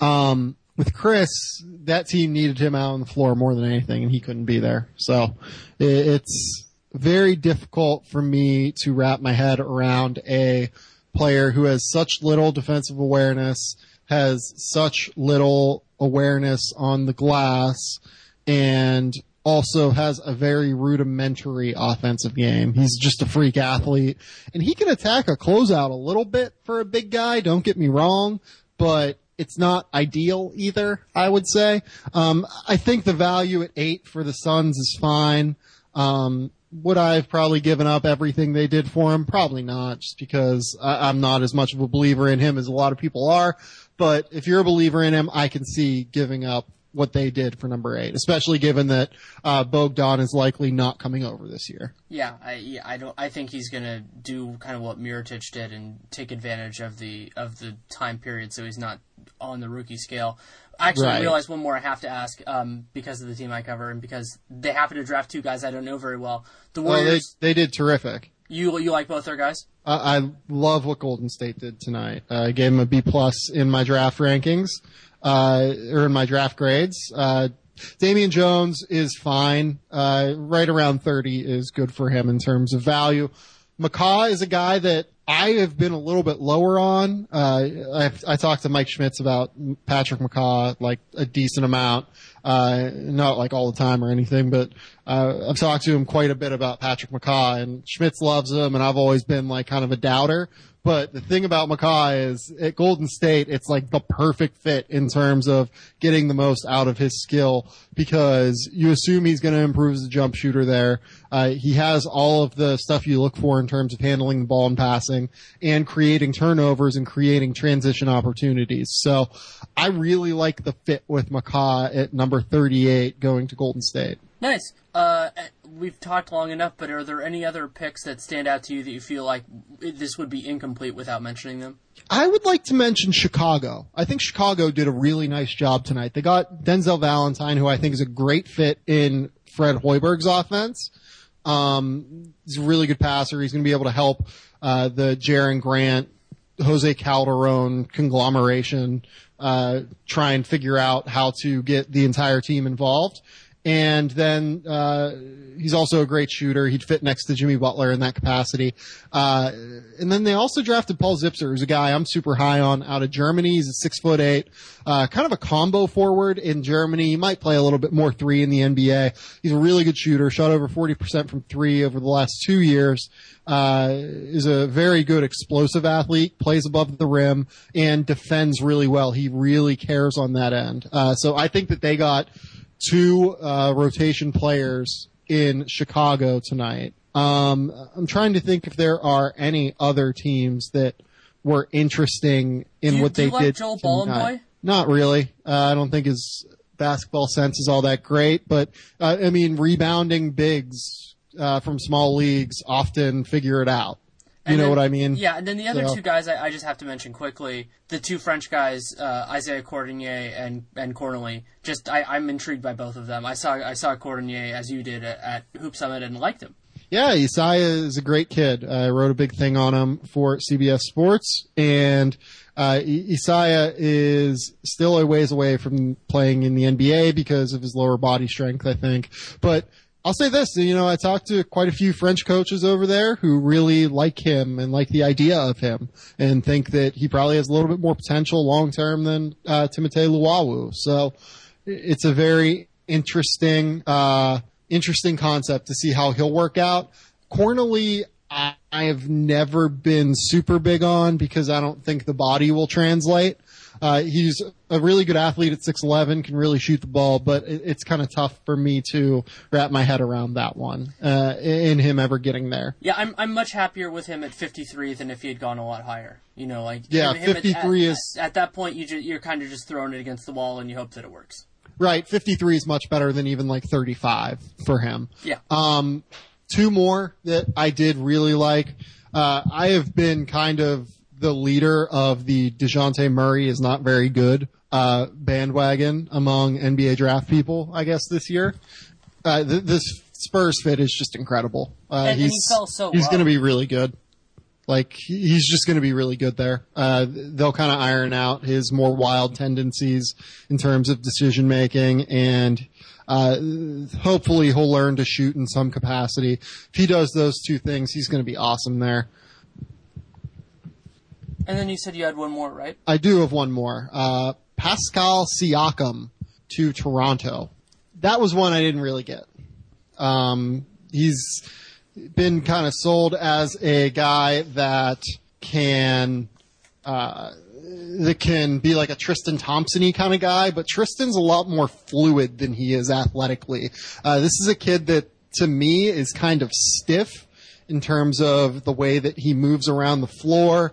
Um, with Chriss, that team needed him out on the floor more than anything, and he couldn't be there. So it's very difficult for me to wrap my head around a player who has such little defensive awareness, has such little awareness on the glass, and also has a very rudimentary offensive game. He's just a freak athlete and he can attack a closeout a little bit for a big guy. Don't get me wrong, but it's not ideal either, I would say. Um, I think the value at eight for the Suns is fine. Um, would I have probably given up everything they did for him? Probably not, just because I, I'm not as much of a believer in him as a lot of people are. But if you're a believer in him, I can see giving up what they did for number eight, especially given that uh, Bogdan is likely not coming over this year. Yeah, I yeah, I don't I think he's gonna do kind of what Mirotic did and take advantage of the of the time period, so he's not on the rookie scale. I actually, right. I realized one more I have to ask um, because of the team I cover and because they happen to draft two guys I don't know very well. The Warriors. Well, they, they did terrific. You you like both their guys? Uh, I love what Golden State did tonight. Uh, I gave them a B plus in my draft rankings uh, or in my draft grades. Uh, Damian Jones is fine. Uh, right around 30 is good for him in terms of value. McCaw is a guy that I have been a little bit lower on. Uh, I've, I talked to Mike Schmitz about Patrick McCaw like a decent amount, uh, not like all the time or anything, but uh, I've talked to him quite a bit about Patrick McCaw, and Schmitz loves him, and I've always been like kind of a doubter. But the thing about McCaw is at Golden State, it's like the perfect fit in terms of getting the most out of his skill because you assume he's going to improve as a jump shooter there. Uh, he has all of the stuff you look for in terms of handling the ball and passing and creating turnovers and creating transition opportunities. So I really like the fit with McCaw at number 38 going to Golden State. Nice. Uh, we've talked long enough, but are there any other picks that stand out to you that you feel like this would be incomplete without mentioning them? I would like to mention Chicago. I think Chicago did a really nice job tonight. They got Denzel Valentine, who I think is a great fit in Fred Hoiberg's offense. Um, he's a really good passer. He's going to be able to help uh, the Jerian Grant, Jose Calderon conglomeration uh, try and figure out how to get the entire team involved And then uh, he's also a great shooter. He'd fit next to Jimmy Butler in that capacity. Uh, and then they also drafted Paul Zipser, who's a guy I'm super high on out of Germany. He's a six foot eight, uh, kind of a combo forward in Germany. He might play a little bit more three in the NBA. He's a really good shooter. Shot over 40% from three over the last two years. Uh, is a very good explosive athlete, plays above the rim, and defends really well. He really cares on that end. Uh, so I think that they got two uh, rotation players in Chicago tonight. Um, I'm trying to think if there are any other teams that were interesting in you- what they like did. Joel tonight. Not really. Uh, I don't think his basketball sense is all that great, but uh, I mean, rebounding bigs uh, from small leagues often figure it out. You know then- what I mean? Yeah, and then the other So- two guys I, I just have to mention quickly, the two French guys, uh, Isaiah Cordinier and and Cornelie. Just I, I'm intrigued by both of them. I saw I saw Cordinier as you did at, at Hoop Summit and liked him. Yeah, Isaiah is a great kid. I wrote a big thing on him for CBS Sports, and uh, Isaiah is still a ways away from playing in the NBA because of his lower body strength, I think. But I'll say this, you know, I talked to quite a few French coaches over there who really like him and like the idea of him and think that he probably has a little bit more potential long term than uh, Timothé Luwawu. So it's a very interesting, uh, interesting concept to see how he'll work out. Cornelie, I, I have never been super big on because I don't think the body will translate. Uh, he's a really good athlete at 6'11, can really shoot the ball, but it, it's kind of tough for me to wrap my head around that one, uh, in him ever getting there. Yeah, I'm I'm much happier with him at 53 than if he had gone a lot higher. You know, like Yeah, him- him at- 53 at, is- at, that point you ju- you're kind of just throwing it against the wall and you hope that it works. Right, 53 is much better than even like 35 for him. Yeah. Um, two more that I did really like. Uh, I have been kind of the leader of the Dejounte Murray is not very good, uh, bandwagon among NBA draft people, I guess, this year. Uh, th- this Spurs fit is just incredible. Uh, And- and he he's, so he's going to be really good. Like he's just going to be really good there. Uh, they'll kind of iron out his more wild tendencies in terms of decision making, and uh, hopefully he'll learn to shoot in some capacity. If he does those two things, he's going to be awesome there. And then you said you had one more, right? I do have one more. Uh, Pascal Siakam to Toronto. That was one I didn't really get. Um, he's been kind of sold as a guy that can, uh, that can be like a Tristan Thompson-y kind of guy, but Tristan's a lot more fluid than he is athletically. Uh, this is a kid that to me is kind of stiff in terms of the way that he moves around the floor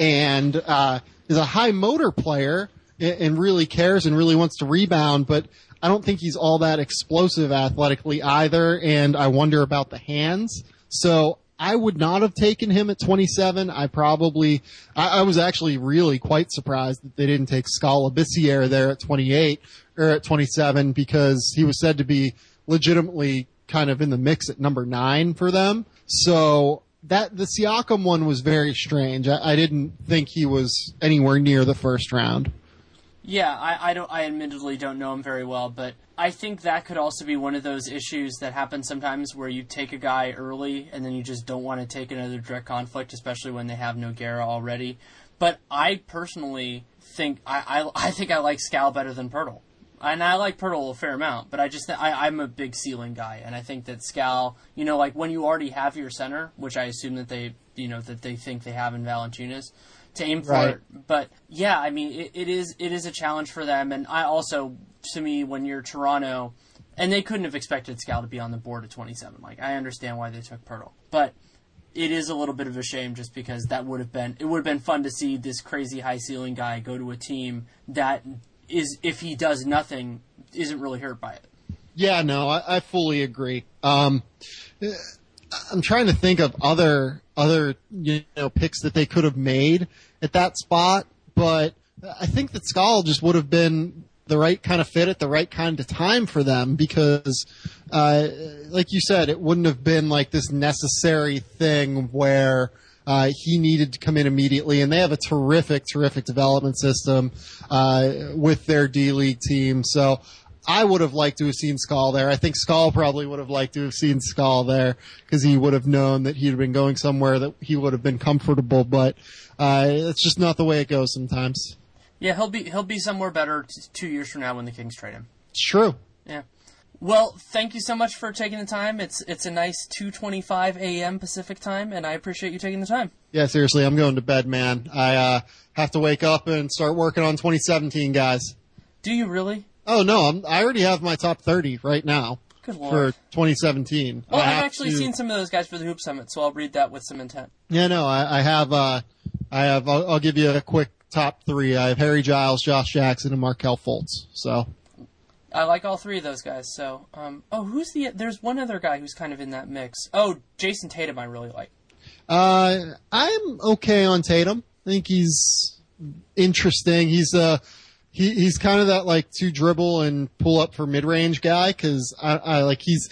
and uh, is a high motor player and, and really cares and really wants to rebound, but I don't think he's all that explosive athletically either, and I wonder about the hands. So I would not have taken him at 27. I probably, I, I was actually really quite surprised that they didn't take Skal Labissiere there at 28 or at 27 because he was said to be legitimately kind of in the mix at number nine for them. So that the Siakam one was very strange. I, I didn't think he was anywhere near the first round. Yeah, I, I don't. I admittedly don't know him very well, but I think that could also be one of those issues that happen sometimes where you take a guy early and then you just don't want to take another direct conflict, especially when they have Nogueira already. But I personally think I, I, I think I like Skal better than Poeltl. And I like Poeltl a fair amount, but I just I, I'm a big ceiling guy, and I think that Skal, you know, like when you already have your center, which I assume that they, you know, that they think they have in Valanciunas, to aim for Right. But yeah, I mean, it, it is it is a challenge for them, and I also, to me, when you're Toronto, and they couldn't have expected Skal to be on the board at 27. Like I understand why they took Poeltl, but it is a little bit of a shame just because that would have been it would have been fun to see this crazy high ceiling guy go to a team that is if he does nothing isn't really hurt by it. Yeah, no, I, I fully agree. Um, I'm trying to think of other other you know picks that they could have made at that spot, but I think that Skal just would have been the right kind of fit at the right kind of time for them because, uh, like you said, it wouldn't have been like this necessary thing where. Uh, he needed to come in immediately, and they have a terrific, terrific development system uh, with their D League team. So I would have liked to have seen Skal there. I think Skal probably would have liked to have seen Skal there because he would have known that he'd been going somewhere that he would have been comfortable. But uh, it's just not the way it goes sometimes. Yeah, he'll be he'll be somewhere better t- two years from now when the Kings trade him. It's true. Yeah. Well, thank you so much for taking the time. It's it's a nice 2:25 a.m. Pacific time, and I appreciate you taking the time. Yeah, seriously, I'm going to bed, man. I uh, have to wake up and start working on 2017, guys. Do you really? Oh no, I'm, I already have my top 30 right now Good for 2017. Well, I I've have actually to- seen some of those guys for the Hoop Summit, so I'll read that with some intent. Yeah, no, I, I have. Uh, I have. I'll, I'll give you a quick top three. I have Harry Giles, Josh Jackson, and Markelle Fultz. So I like all three of those guys. So, um, oh, who's the? There's one other guy who's kind of in that mix. Oh, Jayson Tatum, I really like. uh, I'm okay on Tatum. I think he's interesting. He's uh he he's kind of that like two dribble and pull up for mid range guy because I, I like he's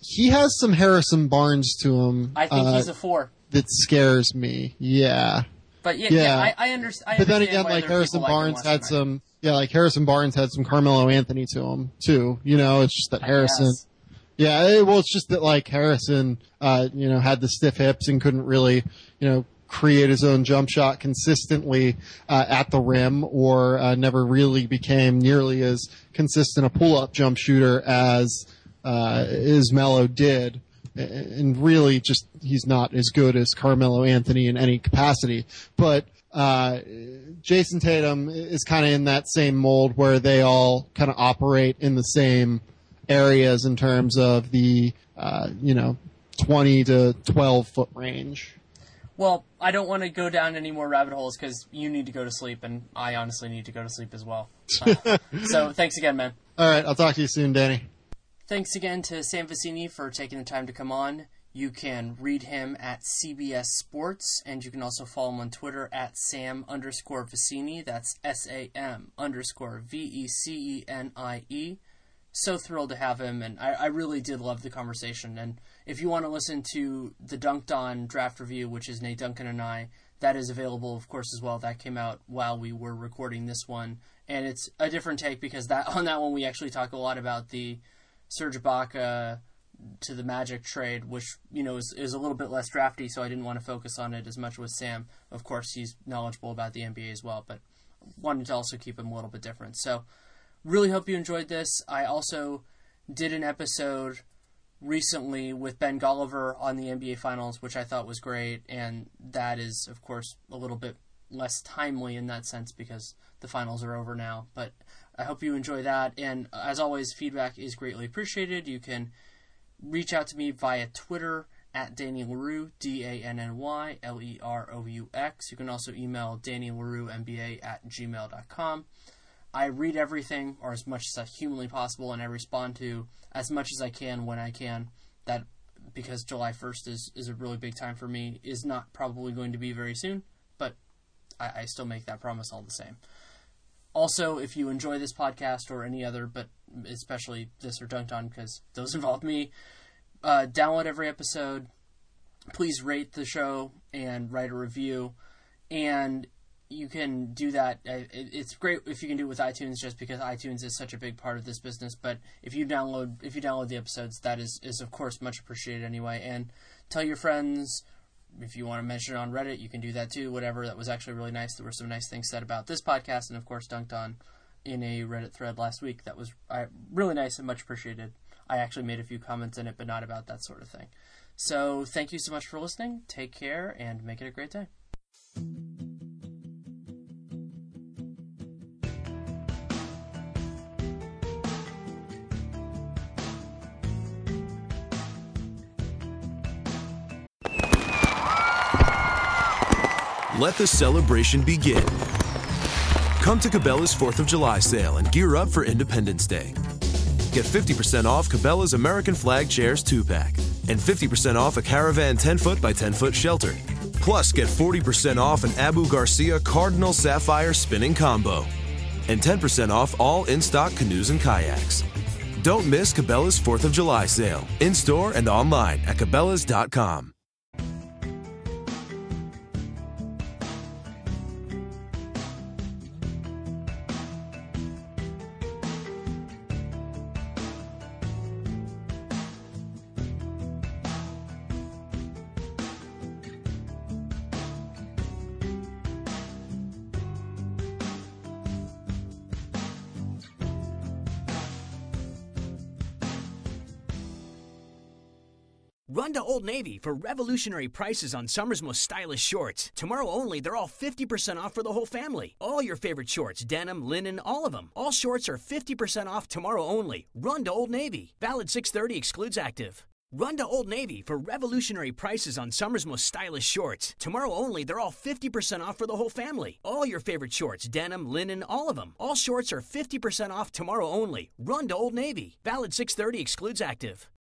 he has some Harrison Barnes to him. I think uh, he's a four. that scares me. Yeah. But yeah, yeah, yeah. I, I, under, I understand. But then again, like Harrison people like Barnes had some, yeah, like Harrison Barnes had some Carmelo Anthony to him too. You know, it's just that Harrison. Yeah, it, well, it's just that like Harrison, uh, you know, had the stiff hips and couldn't really, you know, create his own jump shot consistently uh, at the rim, or uh, never really became nearly as consistent a pull-up jump shooter as uh, Ismelo did. And really, just he's not as good as Carmelo Anthony in any capacity. But uh, Jayson Tatum is kind of in that same mold where they all kind of operate in the same areas in terms of the uh, you know 20 to 12 foot range. Well, I don't want to go down any more rabbit holes because you need to go to sleep, and I honestly need to go to sleep as well. Uh, so thanks again, man. All right, I'll talk to you soon, Danny. Thanks again to Sam Vecenie for taking the time to come on. You can read him at CBS Sports, and you can also follow him on Twitter at Sam underscore Vecenie. That's S A M underscore V E C E N I E. So thrilled to have him, and I, I really did love the conversation. And if you want to listen to the Dunked On draft review, which is Nate Duncan and I, that is available, of course, as well. That came out while we were recording this one, and it's a different take because that on that one we actually talk a lot about the Serge Ibaka to the Magic trade, which you know is, is a little bit less drafty, so I didn't want to focus on it as much with Sam. Of course, he's knowledgeable about the NBA as well, but wanted to also keep him a little bit different. So, really hope you enjoyed this. I also did an episode recently with Ben Golliver on the NBA Finals, which I thought was great, and that is, of course, a little bit less timely in that sense because the finals are over now. But I hope you enjoy that, and as always, feedback is greatly appreciated. You can reach out to me via Twitter at Danny Leroux, D A N N Y L E R O U X. You can also email Danny Leroux MBA at gmail.com. I read everything, or as much as humanly possible, and I respond to as much as I can when I can. That because July 1st is, is a really big time for me, is not probably going to be very soon, but I, I still make that promise all the same. Also, if you enjoy this podcast or any other, but especially this or Dunked On, because those involve me, uh, download every episode. Please rate the show and write a review. And you can do that. It's great if you can do it with iTunes, just because iTunes is such a big part of this business. But if you download if you download the episodes, that is is of course much appreciated anyway. And tell your friends. If you want to mention it on Reddit, you can do that too. Whatever. That was actually really nice. There were some nice things said about this podcast, and of course, dunked on in a Reddit thread last week. That was really nice and much appreciated. I actually made a few comments in it, but not about that sort of thing. So thank you so much for listening. Take care and make it a great day. Let the celebration begin. Come to Cabela's 4th of July sale and gear up for Independence Day. Get 50% off Cabela's American Flag Chairs 2 pack and 50% off a Caravan 10 foot by 10 foot shelter. Plus, get 40% off an Abu Garcia Cardinal Sapphire spinning combo and 10% off all in stock canoes and kayaks. Don't miss Cabela's 4th of July sale in store and online at Cabela's.com. Navy for revolutionary prices on summer's most stylish shorts. Tomorrow only, they're all 50% off for the whole family. All your favorite shorts, denim, linen, all of them. All shorts are 50% off tomorrow only. Run to Old Navy. Valid 630 excludes active. Run to Old Navy for revolutionary prices on summer's most stylish shorts. Tomorrow only, they're all 50% off for the whole family. All your favorite shorts, denim, linen, all of them. All shorts are 50% off tomorrow only. Run to Old Navy. Valid 630 excludes active.